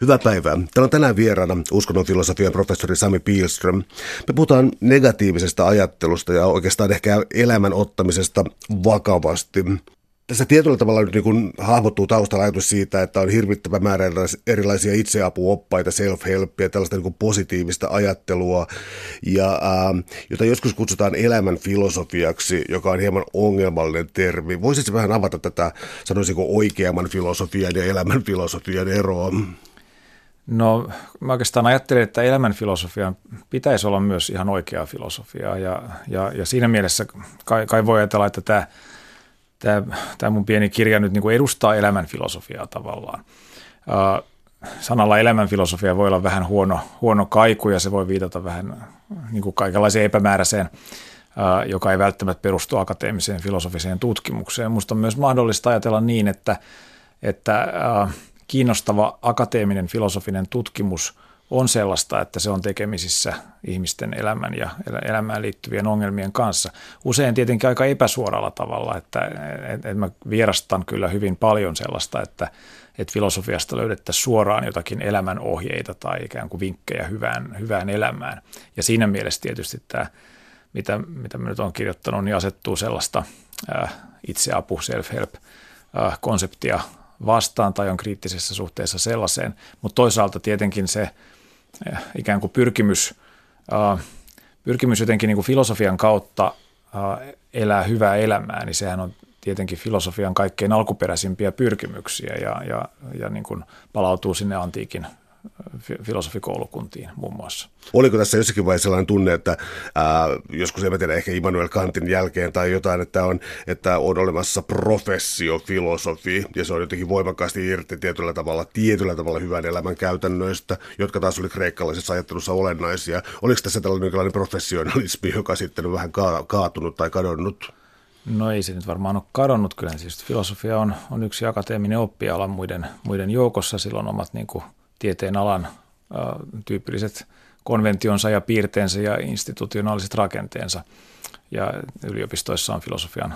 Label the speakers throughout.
Speaker 1: Hyvää päivää. Täällä on tänään vieraana uskonnon filosofian professori Sami Pielström. Me puhutaan negatiivisesta ajattelusta ja oikeastaan ehkä elämän ottamisesta vakavasti. Tässä tietyllä tavalla nyt niin kuin hahmottuu taustalla ajatus siitä, että on hirvittävä määrä erilaisia itseapuoppaita, self-helpia, tällaista niin kuin positiivista ajattelua, ja, ää, jota joskus kutsutaan elämän filosofiaksi, joka on hieman ongelmallinen termi. Voisitko vähän avata tätä, sanoisinko oikeamman filosofian ja elämän filosofian eroa?
Speaker 2: No mä oikeastaan ajattelin, että elämänfilosofian pitäisi olla myös ihan oikeaa filosofiaa ja, ja, ja siinä mielessä kai, kai voi ajatella, että tämä, tämä, tämä mun pieni kirja nyt niin kuin edustaa elämänfilosofiaa tavallaan. Uh, sanalla elämänfilosofia voi olla vähän huono, huono kaiku ja se voi viitata vähän niin kuin kaikenlaiseen epämääräiseen, joka ei välttämättä perustu akateemiseen filosofiseen tutkimukseen. Minusta on myös mahdollista ajatella niin, että, että kiinnostava akateeminen filosofinen tutkimus on sellaista, että se on tekemisissä ihmisten elämän ja elämään liittyvien ongelmien kanssa. Usein tietenkin aika epäsuoralla tavalla, että, että mä vierastan kyllä hyvin paljon sellaista, että, että filosofiasta löydettäisiin suoraan jotakin elämän ohjeita tai ikään kuin vinkkejä hyvään, hyvään elämään. Ja siinä mielessä tietysti tämä, mitä, mitä mä nyt olen kirjoittanut, niin asettuu sellaista äh, itseapu, self-help konseptia vastaan tai on kriittisessä suhteessa sellaiseen, mutta toisaalta tietenkin se eh, ikään kuin pyrkimys, äh, pyrkimys jotenkin niin kuin filosofian kautta äh, elää hyvää elämää, niin sehän on tietenkin filosofian kaikkein alkuperäisimpiä pyrkimyksiä ja, ja, ja niin kuin palautuu sinne antiikin filosofikoulukuntiin muun muassa.
Speaker 1: Oliko tässä jossakin vaiheessa sellainen tunne, että ää, joskus en tiedä, ehkä Immanuel Kantin jälkeen tai jotain, että on, että on olemassa professiofilosofi ja se on jotenkin voimakkaasti irti tietyllä tavalla, tietyllä tavalla hyvän elämän käytännöistä, jotka taas oli kreikkalaisessa ajattelussa olennaisia. Oliko tässä tällainen professionalismi, joka sitten on vähän ka- kaatunut tai kadonnut?
Speaker 2: No ei se nyt varmaan ole kadonnut. Kyllä siis filosofia on, on yksi akateeminen oppiala muiden, muiden joukossa. Silloin omat niin kuin, tieteen alan tyypilliset konventionsa ja piirteensä ja institutionaaliset rakenteensa. Ja yliopistoissa on filosofian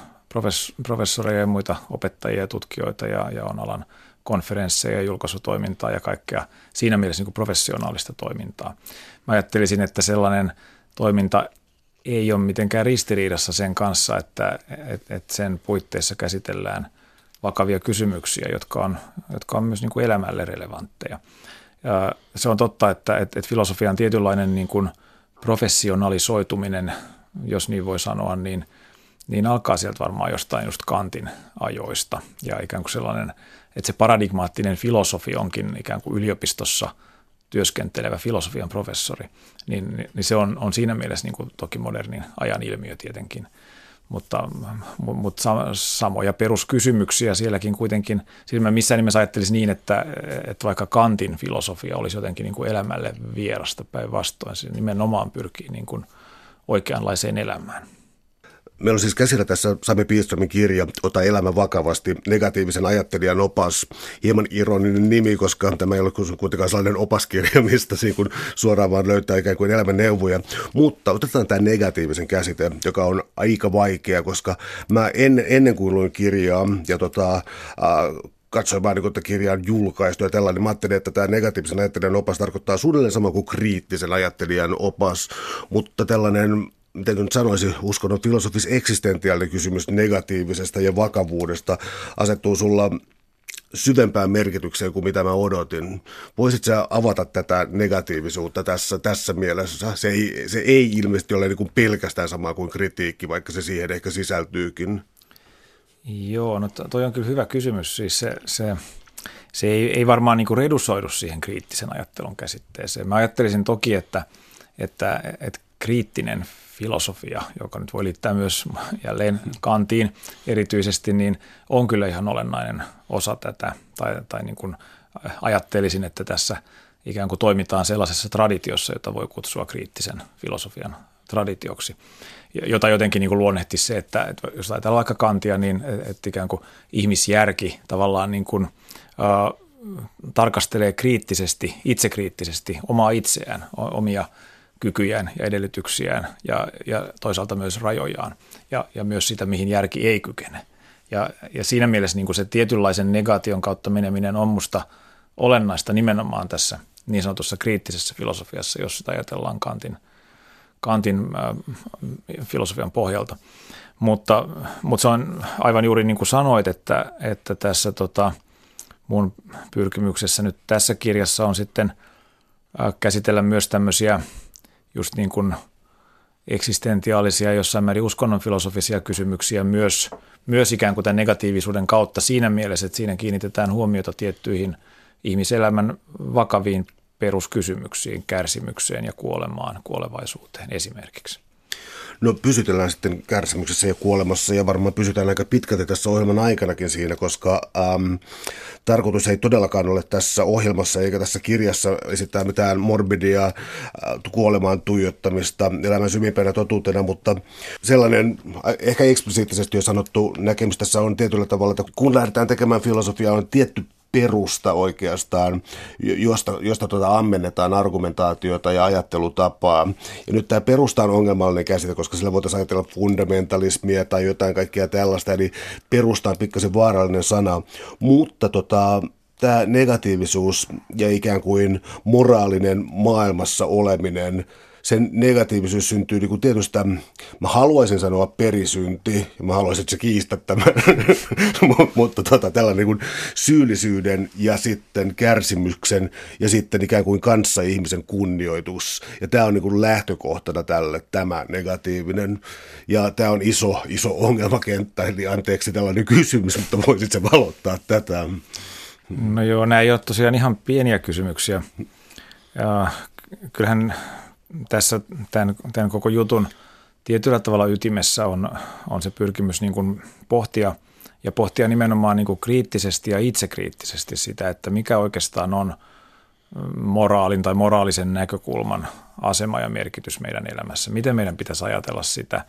Speaker 2: professoreja ja muita opettajia ja tutkijoita ja, ja on alan konferensseja, julkaisutoimintaa ja kaikkea siinä mielessä niin kuin professionaalista toimintaa. Mä ajattelisin, että sellainen toiminta ei ole mitenkään ristiriidassa sen kanssa, että, että, että sen puitteissa käsitellään vakavia kysymyksiä, jotka on, jotka on myös niin kuin elämälle relevantteja. Ja se on totta, että, että, että filosofian tietynlainen niin kuin professionalisoituminen, jos niin voi sanoa, niin, niin alkaa sieltä varmaan jostain just Kantin ajoista. Ja ikään kuin sellainen, että se paradigmaattinen filosofi onkin ikään kuin yliopistossa työskentelevä filosofian professori, niin, niin se on, on siinä mielessä niin kuin toki modernin ajan ilmiö tietenkin – mutta, mutta samoja peruskysymyksiä sielläkin kuitenkin. Siis mä missään nimessä ajattelisin niin, että, että vaikka Kantin filosofia olisi jotenkin niin kuin elämälle vierasta päinvastoin. Se nimenomaan pyrkii niin kuin oikeanlaiseen elämään.
Speaker 1: Meillä on siis käsillä tässä Sami Piiströmin kirja Ota elämä vakavasti, negatiivisen ajattelijan opas. Hieman ironinen nimi, koska tämä ei ole kuitenkaan sellainen opaskirja, mistä siinä kun suoraan vaan löytää ikään kuin elämän neuvoja. Mutta otetaan tämä negatiivisen käsite, joka on aika vaikea, koska mä en, ennen kuin luin kirjaa ja tota, äh, katsoin vaan niin, että kirja julkaistu ja tällainen. Mä ajattelin, että tämä negatiivisen ajattelijan opas tarkoittaa suunnilleen sama kuin kriittisen ajattelijan opas, mutta tällainen miten nyt sanoisi, uskonnon filosofis eksistentiaalinen kysymys negatiivisesta ja vakavuudesta asettuu sulla syvempään merkitykseen kuin mitä mä odotin. Voisitko sä avata tätä negatiivisuutta tässä, tässä mielessä? Se ei, se ei ilmeisesti ole niin kuin pelkästään sama kuin kritiikki, vaikka se siihen ehkä sisältyykin.
Speaker 2: Joo, no toi on kyllä hyvä kysymys. Siis se, se, se ei, ei varmaan niin kuin redusoidu siihen kriittisen ajattelun käsitteeseen. Mä ajattelisin toki, että, että, että kriittinen filosofia, joka nyt voi liittää myös jälleen kantiin erityisesti, niin on kyllä ihan olennainen osa tätä. Tai, tai niin kuin ajattelisin, että tässä ikään kuin toimitaan sellaisessa traditiossa, jota voi kutsua kriittisen filosofian traditioksi, jota jotenkin niin luonnehti se, että, että jos ajatellaan vaikka kantia, niin että ikään kuin ihmisjärki tavallaan niin kuin, äh, tarkastelee kriittisesti, itsekriittisesti omaa itseään, omia kykyjään ja edellytyksiään ja, ja toisaalta myös rajojaan ja, ja myös sitä, mihin järki ei kykene. Ja, ja siinä mielessä niin kuin se tietynlaisen negaation kautta meneminen on musta olennaista nimenomaan tässä niin sanotussa kriittisessä filosofiassa, jos sitä ajatellaan Kantin, Kantin äh, filosofian pohjalta. Mutta, mutta se on aivan juuri niin kuin sanoit, että, että tässä tota, mun pyrkimyksessä nyt tässä kirjassa on sitten äh, käsitellä myös tämmöisiä just niin kuin eksistentiaalisia, jossain määrin uskonnonfilosofisia kysymyksiä myös, myös ikään kuin tämän negatiivisuuden kautta siinä mielessä, että siinä kiinnitetään huomiota tiettyihin ihmiselämän vakaviin peruskysymyksiin, kärsimykseen ja kuolemaan, kuolevaisuuteen esimerkiksi.
Speaker 1: No pysytellään sitten kärsimyksessä ja kuolemassa ja varmaan pysytään aika pitkälti tässä ohjelman aikanakin siinä, koska äm, tarkoitus ei todellakaan ole tässä ohjelmassa eikä tässä kirjassa esittää mitään morbidia äh, kuolemaan tuijottamista elämän syvimpänä totuutena, mutta sellainen ehkä eksplisiittisesti jo sanottu näkemys tässä on tietyllä tavalla, että kun lähdetään tekemään filosofiaa, on tietty perusta oikeastaan, josta, josta tuota ammennetaan argumentaatiota ja ajattelutapaa. Ja nyt tämä perusta on ongelmallinen käsite, koska sillä voitaisiin ajatella fundamentalismia tai jotain kaikkea tällaista, eli perusta on pikkasen vaarallinen sana. Mutta tota, tämä negatiivisuus ja ikään kuin moraalinen maailmassa oleminen – sen negatiivisuus syntyy niin tietystä, mä haluaisin sanoa perisynti, ja mä haluaisin, että se kiistä tämän, mutta tota, tällainen niin syyllisyyden ja sitten kärsimyksen ja sitten ikään kuin kanssa ihmisen kunnioitus. Ja tämä on niin kuin lähtökohtana tälle tämä negatiivinen. Ja tämä on iso, iso ongelmakenttä, eli anteeksi tällainen kysymys, mutta voisit se valottaa tätä?
Speaker 2: No joo, nämä ei ole tosiaan ihan pieniä kysymyksiä. Ja kyllähän tässä tämän, tämän koko jutun tietyllä tavalla ytimessä on, on se pyrkimys niin kuin pohtia ja pohtia nimenomaan niin kuin kriittisesti ja itsekriittisesti sitä, että mikä oikeastaan on moraalin tai moraalisen näkökulman asema ja merkitys meidän elämässä. Miten meidän pitäisi ajatella sitä,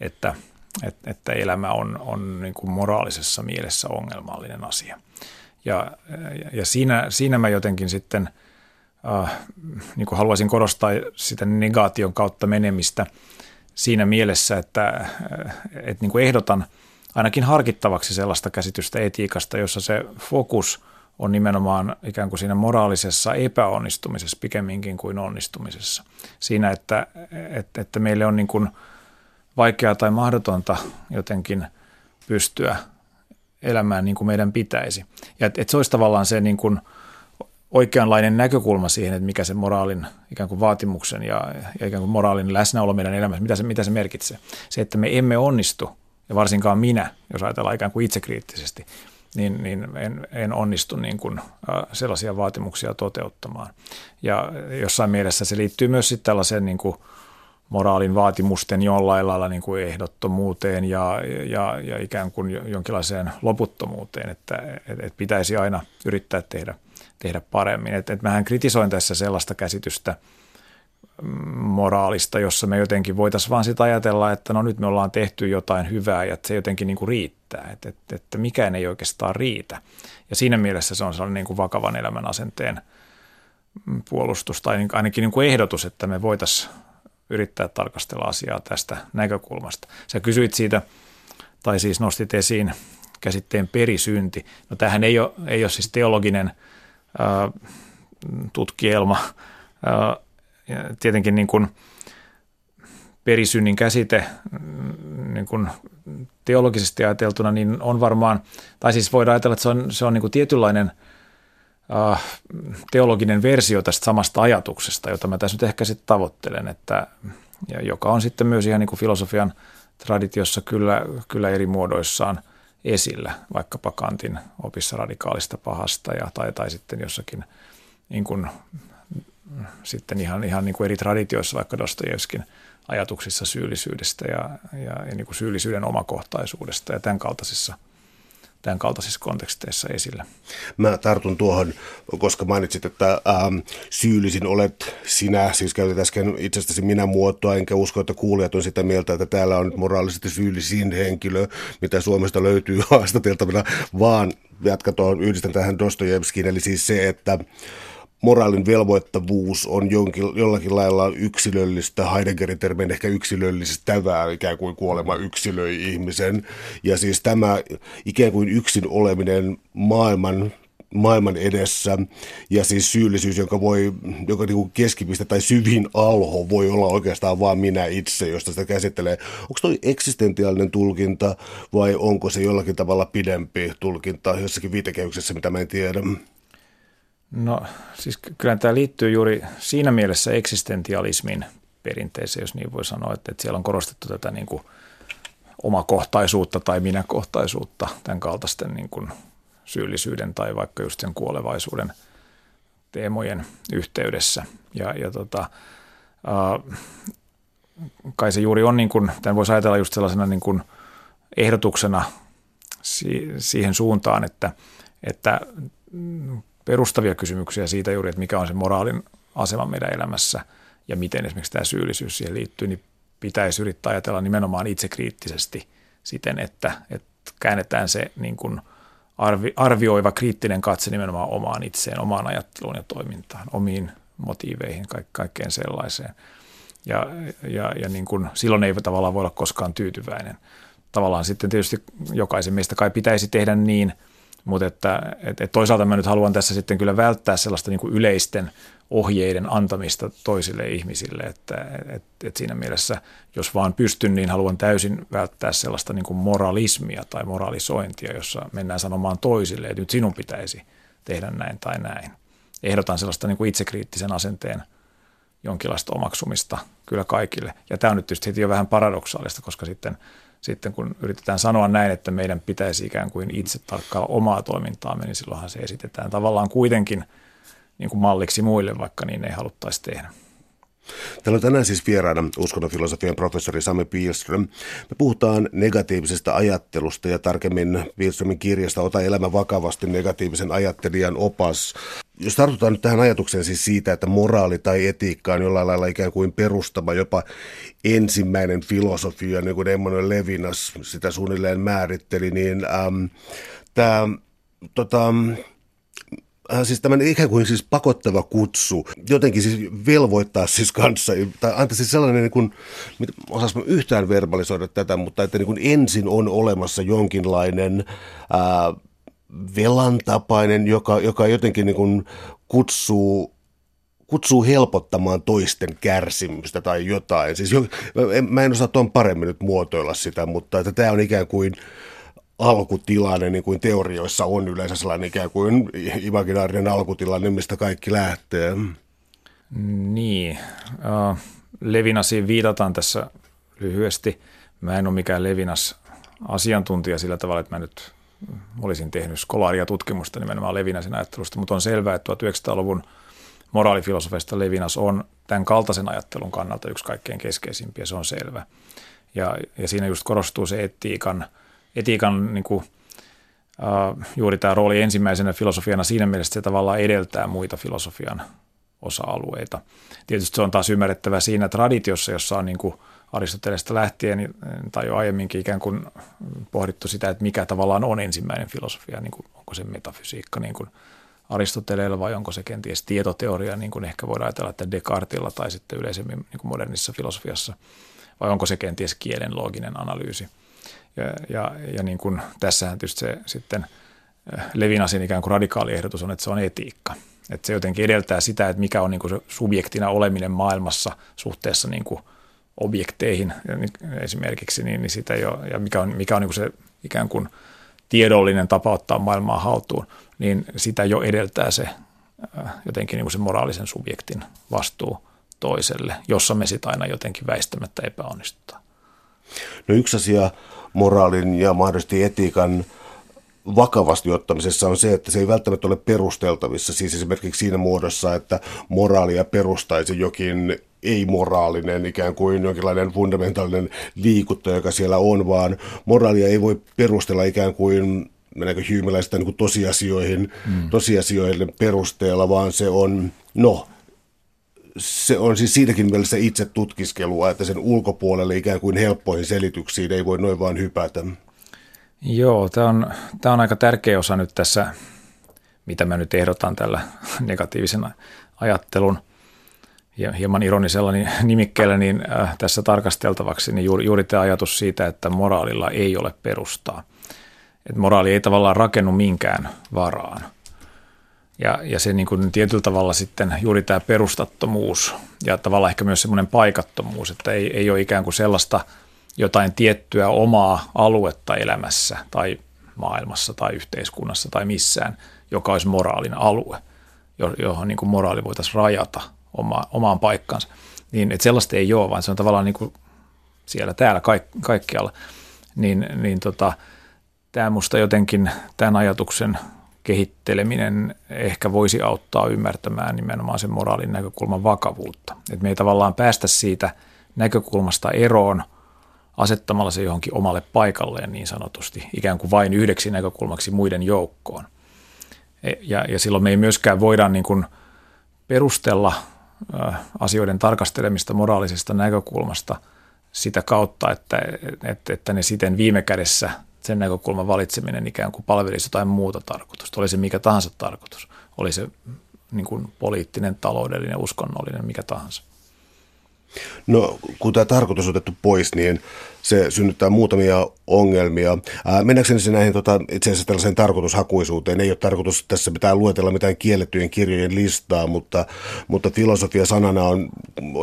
Speaker 2: että, että, että elämä on, on niin kuin moraalisessa mielessä ongelmallinen asia. Ja, ja siinä, siinä mä jotenkin sitten – äh, niin kuin haluaisin korostaa sitä negaation kautta menemistä siinä mielessä, että, äh, että niin kuin ehdotan ainakin harkittavaksi sellaista käsitystä etiikasta, jossa se fokus on nimenomaan ikään kuin siinä moraalisessa epäonnistumisessa pikemminkin kuin onnistumisessa. Siinä, että, että, että meille on niin kuin vaikeaa tai mahdotonta jotenkin pystyä elämään niin kuin meidän pitäisi. Ja että, että se olisi tavallaan se niin kuin – oikeanlainen näkökulma siihen, että mikä se moraalin ikään kuin vaatimuksen ja, ja ikään kuin moraalin läsnäolo meidän elämässä, mitä se, mitä se merkitsee. Se, että me emme onnistu, ja varsinkaan minä, jos ajatellaan ikään kuin itsekriittisesti, niin, niin en, en onnistu niin kuin, sellaisia vaatimuksia toteuttamaan. Ja jossain mielessä se liittyy myös sitten tällaiseen niin kuin moraalin vaatimusten jollain lailla niin kuin ehdottomuuteen ja, ja, ja ikään kuin jonkinlaiseen loputtomuuteen, että, että pitäisi aina yrittää tehdä tehdä paremmin. Et, et mähän kritisoin tässä sellaista käsitystä mm, moraalista, jossa me jotenkin voitaisiin vaan sitä ajatella, että no nyt me ollaan tehty jotain hyvää ja että se jotenkin niin kuin riittää, että, että, että mikään ei oikeastaan riitä. Ja siinä mielessä se on sellainen niin kuin vakavan elämän asenteen mm, puolustus tai niin ainakin niin kuin ehdotus, että me voitaisiin yrittää tarkastella asiaa tästä näkökulmasta. Sä kysyit siitä, tai siis nostit esiin käsitteen perisynti. No tämähän ei ole, ei ole siis teologinen – tutkielma. Tietenkin niin kuin perisynnin käsite mm, niin kuin teologisesti ajateltuna niin on varmaan, tai siis voidaan ajatella, että se on, se on niin kuin tietynlainen teologinen versio tästä samasta ajatuksesta, jota mä tässä nyt ehkä sitten tavoittelen, että, ja joka on sitten myös ihan niin kuin filosofian traditiossa kyllä, kyllä eri muodoissaan – esillä, vaikkapa Kantin opissa radikaalista pahasta ja, tai, tai sitten jossakin niin kuin, sitten ihan, ihan niin kuin eri traditioissa, vaikka Dostojevskin ajatuksissa syyllisyydestä ja, ja, ja niin kuin syyllisyyden omakohtaisuudesta ja tämän kaltaisissa – tämän kaltaisissa konteksteissa esille.
Speaker 1: Mä tartun tuohon, koska mainitsit, että ähm, syyllisin olet sinä, siis käytit äsken itsestäsi minä muotoa, enkä usko, että kuulijat on sitä mieltä, että täällä on nyt moraalisesti syyllisin henkilö, mitä Suomesta löytyy haastateltavina, vaan jatkataan, yhdistän tähän Dostojevskiin, eli siis se, että moraalin velvoittavuus on jonkin, jollakin lailla yksilöllistä, Heideggerin termein ehkä yksilöllistävää, ikään kuin kuolema yksilöi ihmisen. Ja siis tämä ikään kuin yksin oleminen maailman maailman edessä ja siis syyllisyys, joka voi, joka niin keskipiste tai syvin alho voi olla oikeastaan vain minä itse, josta sitä käsittelee. Onko toi eksistentiaalinen tulkinta vai onko se jollakin tavalla pidempi tulkinta jossakin viitekehyksessä, mitä mä en tiedä?
Speaker 2: No siis kyllä tämä liittyy juuri siinä mielessä eksistentialismin perinteeseen, jos niin voi sanoa, että, että siellä on korostettu tätä niin kuin omakohtaisuutta tai minäkohtaisuutta tämän kaltaisten niin kuin syyllisyyden tai vaikka just sen kuolevaisuuden teemojen yhteydessä. Ja, ja tota, äh, kai se juuri on, niin kuin, tämän voisi ajatella just sellaisena niin kuin ehdotuksena si- siihen suuntaan, että, että perustavia kysymyksiä siitä juuri, että mikä on se moraalin asema meidän elämässä ja miten esimerkiksi tämä syyllisyys siihen liittyy, niin pitäisi yrittää ajatella nimenomaan itsekriittisesti siten, että, että käännetään se niin kuin arvi, arvioiva kriittinen katse nimenomaan omaan itseen, omaan ajatteluun ja toimintaan, omiin motiiveihin, ka- kaikkeen sellaiseen. Ja, ja, ja niin kuin, silloin ei tavallaan voi olla koskaan tyytyväinen. Tavallaan sitten tietysti jokaisen meistä kai pitäisi tehdä niin – mutta että, et, et toisaalta mä nyt haluan tässä sitten kyllä välttää sellaista niin kuin yleisten ohjeiden antamista toisille ihmisille, että et, et siinä mielessä, jos vaan pystyn, niin haluan täysin välttää sellaista niin kuin moralismia tai moralisointia, jossa mennään sanomaan toisille, että nyt sinun pitäisi tehdä näin tai näin. Ehdotan sellaista niin kuin itsekriittisen asenteen jonkinlaista omaksumista kyllä kaikille. Ja tämä on nyt tietysti jo vähän paradoksaalista, koska sitten – sitten kun yritetään sanoa näin, että meidän pitäisi ikään kuin itse tarkkailla omaa toimintaamme, niin silloinhan se esitetään tavallaan kuitenkin niin kuin malliksi muille, vaikka niin ei haluttaisi tehdä.
Speaker 1: Täällä on tänään siis vieraana uskonnonfilosofian professori Sami Pielström. Me puhutaan negatiivisesta ajattelusta ja tarkemmin Pielströmin kirjasta Ota elämä vakavasti negatiivisen ajattelijan opas. Jos tartutaan nyt tähän ajatukseen siis siitä, että moraali tai etiikka on jollain lailla ikään kuin perustama jopa ensimmäinen filosofia, niin kuin Emmanuel Levinas sitä suunnilleen määritteli, niin ähm, tämä tota, äh, siis tämän ikään kuin siis pakottava kutsu, jotenkin siis velvoittaa siis kanssa, tai antaa siis sellainen, niin kuin, osas yhtään verbalisoida tätä, mutta että niin kuin ensin on olemassa jonkinlainen ää, äh, velan tapainen, joka, joka jotenkin niin kuin kutsuu kutsuu helpottamaan toisten kärsimystä tai jotain. Siis jo, mä en osaa tuon paremmin nyt muotoilla sitä, mutta että tämä on ikään kuin alkutilanne, niin kuin teorioissa on yleensä sellainen ikään kuin imaginaarinen alkutilanne, mistä kaikki lähtee.
Speaker 2: Niin, uh, Levinasiin viitataan tässä lyhyesti. Mä en ole mikään Levinas asiantuntija sillä tavalla, että mä nyt olisin tehnyt skolaaria tutkimusta nimenomaan Levinasin ajattelusta, mutta on selvää, että 1900-luvun moraalifilosofista Levinas on tämän kaltaisen ajattelun kannalta yksi kaikkein keskeisimpiä, se on selvä. Ja, ja siinä just korostuu se etiikan, etiikan niin kuin, äh, juuri tämä rooli ensimmäisenä filosofiana siinä mielessä, että se tavallaan edeltää muita filosofian osa-alueita. Tietysti se on taas ymmärrettävä siinä traditiossa, jossa on niin kuin Aristotelesta lähtien tai jo aiemminkin ikään kuin pohdittu sitä, että mikä tavallaan on ensimmäinen filosofia, niin kuin, onko se metafysiikka niin kuin Aristoteleella vai onko se kenties tietoteoria, niin kuin ehkä voidaan ajatella, että Descartesilla tai sitten yleisemmin niin kuin modernissa filosofiassa, vai onko se kenties kielen looginen analyysi. Ja, ja, ja niin kuin tässähän tietysti se sitten äh, Levinasin ikään kuin radikaali ehdotus on, että se on etiikka. Että se jotenkin edeltää sitä, että mikä on niin kuin se subjektina oleminen maailmassa suhteessa niin kuin objekteihin esimerkiksi, niin, niin sitä jo, ja mikä on, mikä on niin kuin se ikään kuin tiedollinen tapa ottaa maailmaa haltuun – niin sitä jo edeltää se äh, jotenkin niin kuin se moraalisen subjektin vastuu toiselle, jossa me sitten aina jotenkin väistämättä epäonnistutaan.
Speaker 1: No yksi asia moraalin ja mahdollisesti etiikan vakavasti ottamisessa on se, että se ei välttämättä ole perusteltavissa, siis esimerkiksi siinä muodossa, että moraalia perustaisi jokin ei-moraalinen, ikään kuin jonkinlainen fundamentaalinen liikuttaja, joka siellä on, vaan moraalia ei voi perustella ikään kuin mennäänkö Humeläistä niin tosiasioihin, mm. tosiasioiden perusteella, vaan se on, no, se on siis siitäkin mielessä itse tutkiskelua, että sen ulkopuolelle ikään kuin helppoihin selityksiin ei voi noin vaan hypätä.
Speaker 2: Joo, tämä on, tämä on aika tärkeä osa nyt tässä, mitä mä nyt ehdotan tällä negatiivisen ajattelun ja hieman ironisella nimikkeellä niin äh, tässä tarkasteltavaksi, niin juuri, juuri tämä ajatus siitä, että moraalilla ei ole perustaa – että moraali ei tavallaan rakennu minkään varaan. Ja, ja se niin kuin tietyllä tavalla sitten juuri tämä perustattomuus ja tavallaan ehkä myös semmoinen paikattomuus, että ei, ei ole ikään kuin sellaista jotain tiettyä omaa aluetta elämässä tai maailmassa tai yhteiskunnassa tai missään, joka olisi moraalinen alue, johon niin kuin moraali voitaisiin rajata oma, omaan paikkansa. Niin, että sellaista ei ole, vaan se on tavallaan niin kuin siellä täällä kaik, kaikkialla. Niin, niin tota, tämä musta jotenkin, tämän ajatuksen kehitteleminen ehkä voisi auttaa ymmärtämään nimenomaan sen moraalin näkökulman vakavuutta. Että me ei tavallaan päästä siitä näkökulmasta eroon asettamalla se johonkin omalle paikalleen niin sanotusti, ikään kuin vain yhdeksi näkökulmaksi muiden joukkoon. E, ja, ja silloin me ei myöskään voida niin kuin perustella asioiden tarkastelemista moraalisesta näkökulmasta sitä kautta, että, että, että ne siten viime kädessä sen näkökulman valitseminen ikään kuin palvelisi jotain muuta tarkoitusta. Oli se mikä tahansa tarkoitus. Oli se niin kuin poliittinen, taloudellinen, uskonnollinen, mikä tahansa.
Speaker 1: No kun tämä tarkoitus on otettu pois, niin se synnyttää muutamia ongelmia. Ää, mennäkseni se näihin tota, itse asiassa tällaiseen tarkoitushakuisuuteen, ei ole tarkoitus tässä pitää luetella mitään kiellettyjen kirjojen listaa, mutta, mutta filosofia sanana on,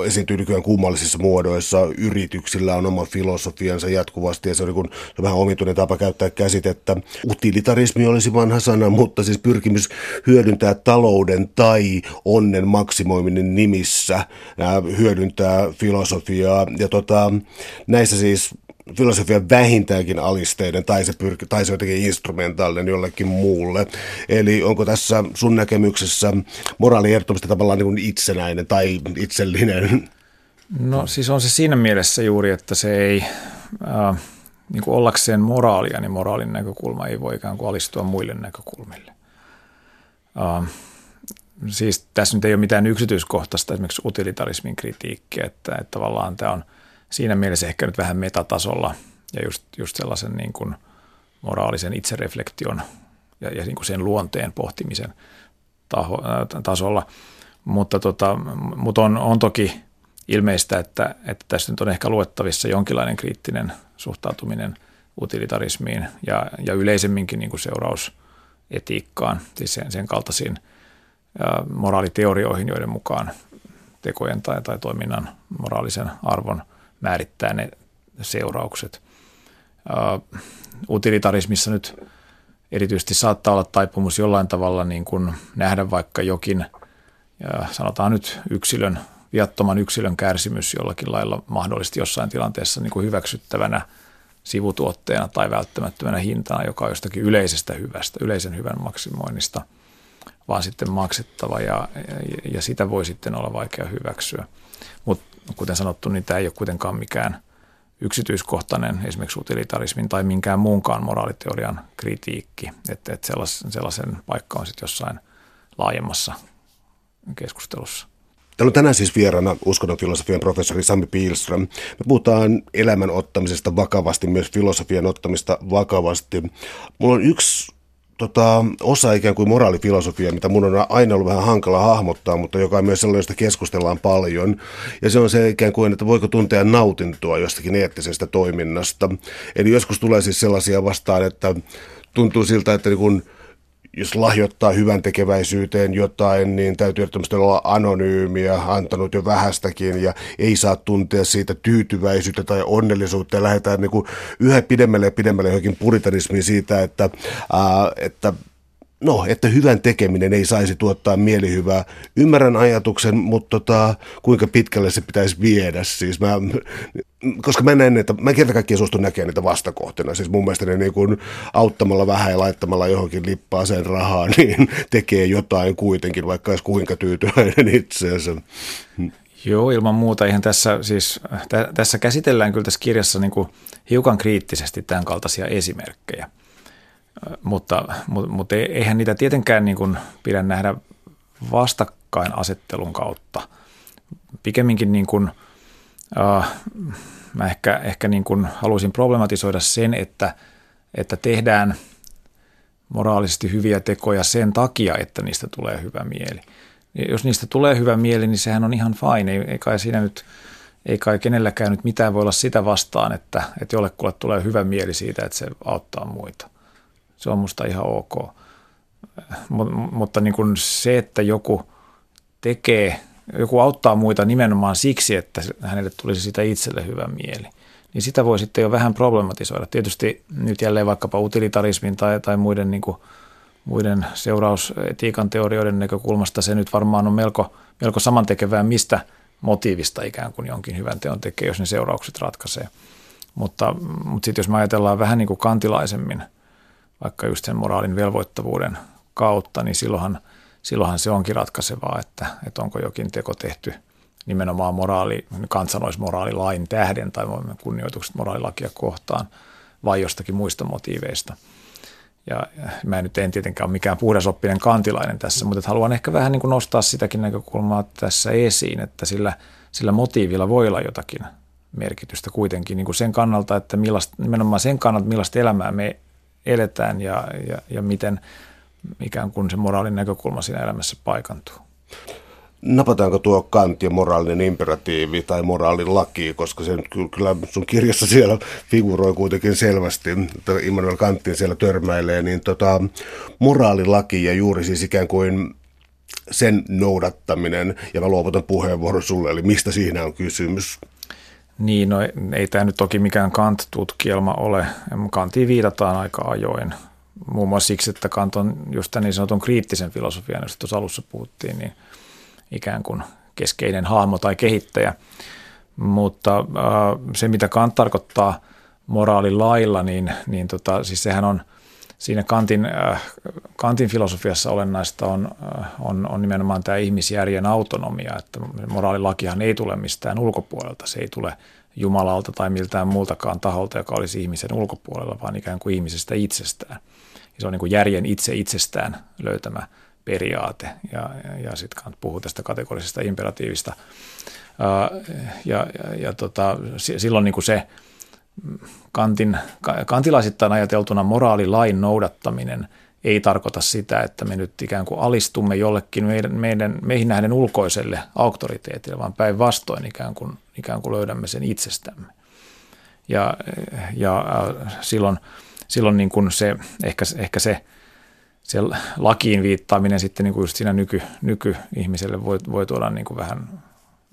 Speaker 1: esiintyy nykyään kummallisissa muodoissa. Yrityksillä on oma filosofiansa jatkuvasti ja se on, niin kuin, se on vähän omituinen tapa käyttää käsitettä. Utilitarismi olisi vanha sana, mutta siis pyrkimys hyödyntää talouden tai onnen maksimoiminen nimissä, hyödyntää filosofiaa ja tota, näissä siis filosofian vähintäänkin alisteinen tai se, pyrki, tai se jotenkin instrumentaalinen jollekin muulle. Eli onko tässä sun näkemyksessä moraali ehdottomasti tavallaan niin itsenäinen tai itsellinen?
Speaker 2: No siis on se siinä mielessä juuri, että se ei, äh, niin kuin ollakseen moraalia, niin moraalin näkökulma ei voi ikään kuin alistua muille näkökulmille. Äh, siis tässä nyt ei ole mitään yksityiskohtaista esimerkiksi utilitarismin kritiikkiä, että, että tavallaan tämä on – siinä mielessä ehkä nyt vähän metatasolla ja just, just sellaisen niin kuin moraalisen itsereflektion ja, ja niin kuin sen luonteen pohtimisen taho, äh, tasolla. Mutta, tota, mutta on, on toki ilmeistä, että, että tässä nyt on ehkä luettavissa jonkinlainen kriittinen suhtautuminen utilitarismiin ja, ja yleisemminkin niin kuin seurausetiikkaan, siis sen, sen kaltaisiin ä, moraaliteorioihin, joiden mukaan tekojen tai, tai toiminnan moraalisen arvon määrittää ne seuraukset. Utilitarismissa nyt erityisesti saattaa olla taipumus jollain tavalla niin kuin nähdä vaikka jokin, sanotaan nyt yksilön, viattoman yksilön kärsimys jollakin lailla mahdollisesti jossain tilanteessa niin kuin hyväksyttävänä sivutuotteena tai välttämättömänä hintana, joka on jostakin yleisestä hyvästä, yleisen hyvän maksimoinnista, vaan sitten maksettava ja, ja, sitä voi sitten olla vaikea hyväksyä. Mutta kuten sanottu, niin tämä ei ole kuitenkaan mikään yksityiskohtainen esimerkiksi utilitarismin tai minkään muunkaan moraaliteorian kritiikki, että, että sellaisen, sellaisen paikka on sitten jossain laajemmassa keskustelussa.
Speaker 1: Täällä on tänään siis vieraana uskonnon filosofian professori Sami Piilström. Me puhutaan elämän ottamisesta vakavasti, myös filosofian ottamista vakavasti. Mulla on yksi tota, osa ikään kuin moraalifilosofia, mitä mun on aina ollut vähän hankala hahmottaa, mutta joka on myös sellainen, josta keskustellaan paljon. Ja se on se ikään kuin, että voiko tuntea nautintoa jostakin eettisestä toiminnasta. Eli joskus tulee siis sellaisia vastaan, että tuntuu siltä, että niin kun jos lahjoittaa hyvän tekeväisyyteen jotain, niin täytyy olla anonyymiä, antanut jo vähästäkin ja ei saa tuntea siitä tyytyväisyyttä tai onnellisuutta. Ja lähdetään niin kuin yhä pidemmälle ja pidemmälle johonkin puritanismiin siitä, että, että no, että hyvän tekeminen ei saisi tuottaa mielihyvää. Ymmärrän ajatuksen, mutta tota, kuinka pitkälle se pitäisi viedä. Siis mä, koska mä näen, että mä kerta kaikkiaan suostun näkemään niitä vastakohtina. Siis mun mielestä ne niin kuin auttamalla vähän ja laittamalla johonkin lippaa sen rahaa, niin tekee jotain kuitenkin, vaikka olisi kuinka tyytyväinen itseensä.
Speaker 2: Joo, ilman muuta. Ihan tässä, siis, tä, tässä käsitellään kyllä tässä kirjassa niin kuin hiukan kriittisesti tämän kaltaisia esimerkkejä – mutta, mutta, mutta eihän niitä tietenkään niin kuin pidä nähdä vastakkainasettelun kautta. Pikemminkin niin kuin, äh, mä ehkä, ehkä niin kuin haluaisin problematisoida sen, että, että tehdään moraalisesti hyviä tekoja sen takia, että niistä tulee hyvä mieli. Jos niistä tulee hyvä mieli, niin sehän on ihan fine. Ei, ei kai siinä nyt, ei kai kenelläkään nyt mitään voi olla sitä vastaan, että, että jollekulle tulee hyvä mieli siitä, että se auttaa muita. Se on musta ihan ok. mutta niin kuin se, että joku tekee, joku auttaa muita nimenomaan siksi, että hänelle tulisi sitä itselle hyvä mieli, niin sitä voi sitten jo vähän problematisoida. Tietysti nyt jälleen vaikkapa utilitarismin tai, tai muiden, niin kuin, muiden seurausetiikan teorioiden näkökulmasta se nyt varmaan on melko, melko samantekevää, mistä motiivista ikään kuin jonkin hyvän teon tekee, jos ne seuraukset ratkaisee. Mutta, mutta sitten jos me ajatellaan vähän niin kuin kantilaisemmin, vaikka just sen moraalin velvoittavuuden kautta, niin silloinhan, silloinhan se onkin ratkaisevaa, että, että onko jokin teko tehty nimenomaan moraali, kansanoismoraalilain tähden tai kunnioitukset moraalilakia kohtaan vai jostakin muista motiiveista. Ja mä nyt en tietenkään ole mikään puhdasoppinen kantilainen tässä, mutta haluan ehkä vähän niin kuin nostaa sitäkin näkökulmaa tässä esiin, että sillä, sillä motiivilla voi olla jotakin merkitystä kuitenkin niin kuin sen kannalta, että millaista, nimenomaan sen kannalta, millaista elämää me eletään ja, ja, ja miten ikään kuin se moraalin näkökulma siinä elämässä paikantuu.
Speaker 1: Napataanko tuo Kant ja moraalinen imperatiivi tai moraalin laki, koska se kyllä sun kirjassa siellä figuroi kuitenkin selvästi, että Immanuel Kantin siellä törmäilee, niin tota, moraalilaki ja juuri siis ikään kuin sen noudattaminen, ja mä luovutan puheenvuoron sulle, eli mistä siinä on kysymys?
Speaker 2: Niin, no ei tämä nyt toki mikään Kant-tutkielma ole. Kantiin viitataan aika ajoin. Muun muassa siksi, että Kant on just tämän niin sanotun kriittisen filosofian, josta tuossa alussa puhuttiin, niin ikään kuin keskeinen hahmo tai kehittäjä. Mutta äh, se, mitä Kant tarkoittaa moraalilailla, niin, niin tota, siis sehän on siinä Kantin, äh, Kantin filosofiassa olennaista on, äh, on, on nimenomaan tämä ihmisjärjen autonomia, että moraalilakihan ei tule mistään ulkopuolelta, se ei tule Jumalalta tai miltään muultakaan taholta, joka olisi ihmisen ulkopuolella, vaan ikään kuin ihmisestä itsestään. Ja se on niin kuin järjen itse itsestään löytämä periaate, ja, ja, ja sitten Kant puhuu tästä kategorisesta imperatiivista. Uh, ja, ja, ja tota, silloin niin kuin se kantin, kantilaisittain ajateltuna moraalilain noudattaminen ei tarkoita sitä, että me nyt ikään kuin alistumme jollekin meidän, meidän, meihin nähden ulkoiselle auktoriteetille, vaan päinvastoin ikään kuin, ikään kuin löydämme sen itsestämme. Ja, ja äh, silloin, silloin niin kuin se, ehkä, ehkä se, se lakiin viittaaminen sitten niin kuin just siinä nyky, nykyihmiselle voi, voi tuoda niin kuin vähän,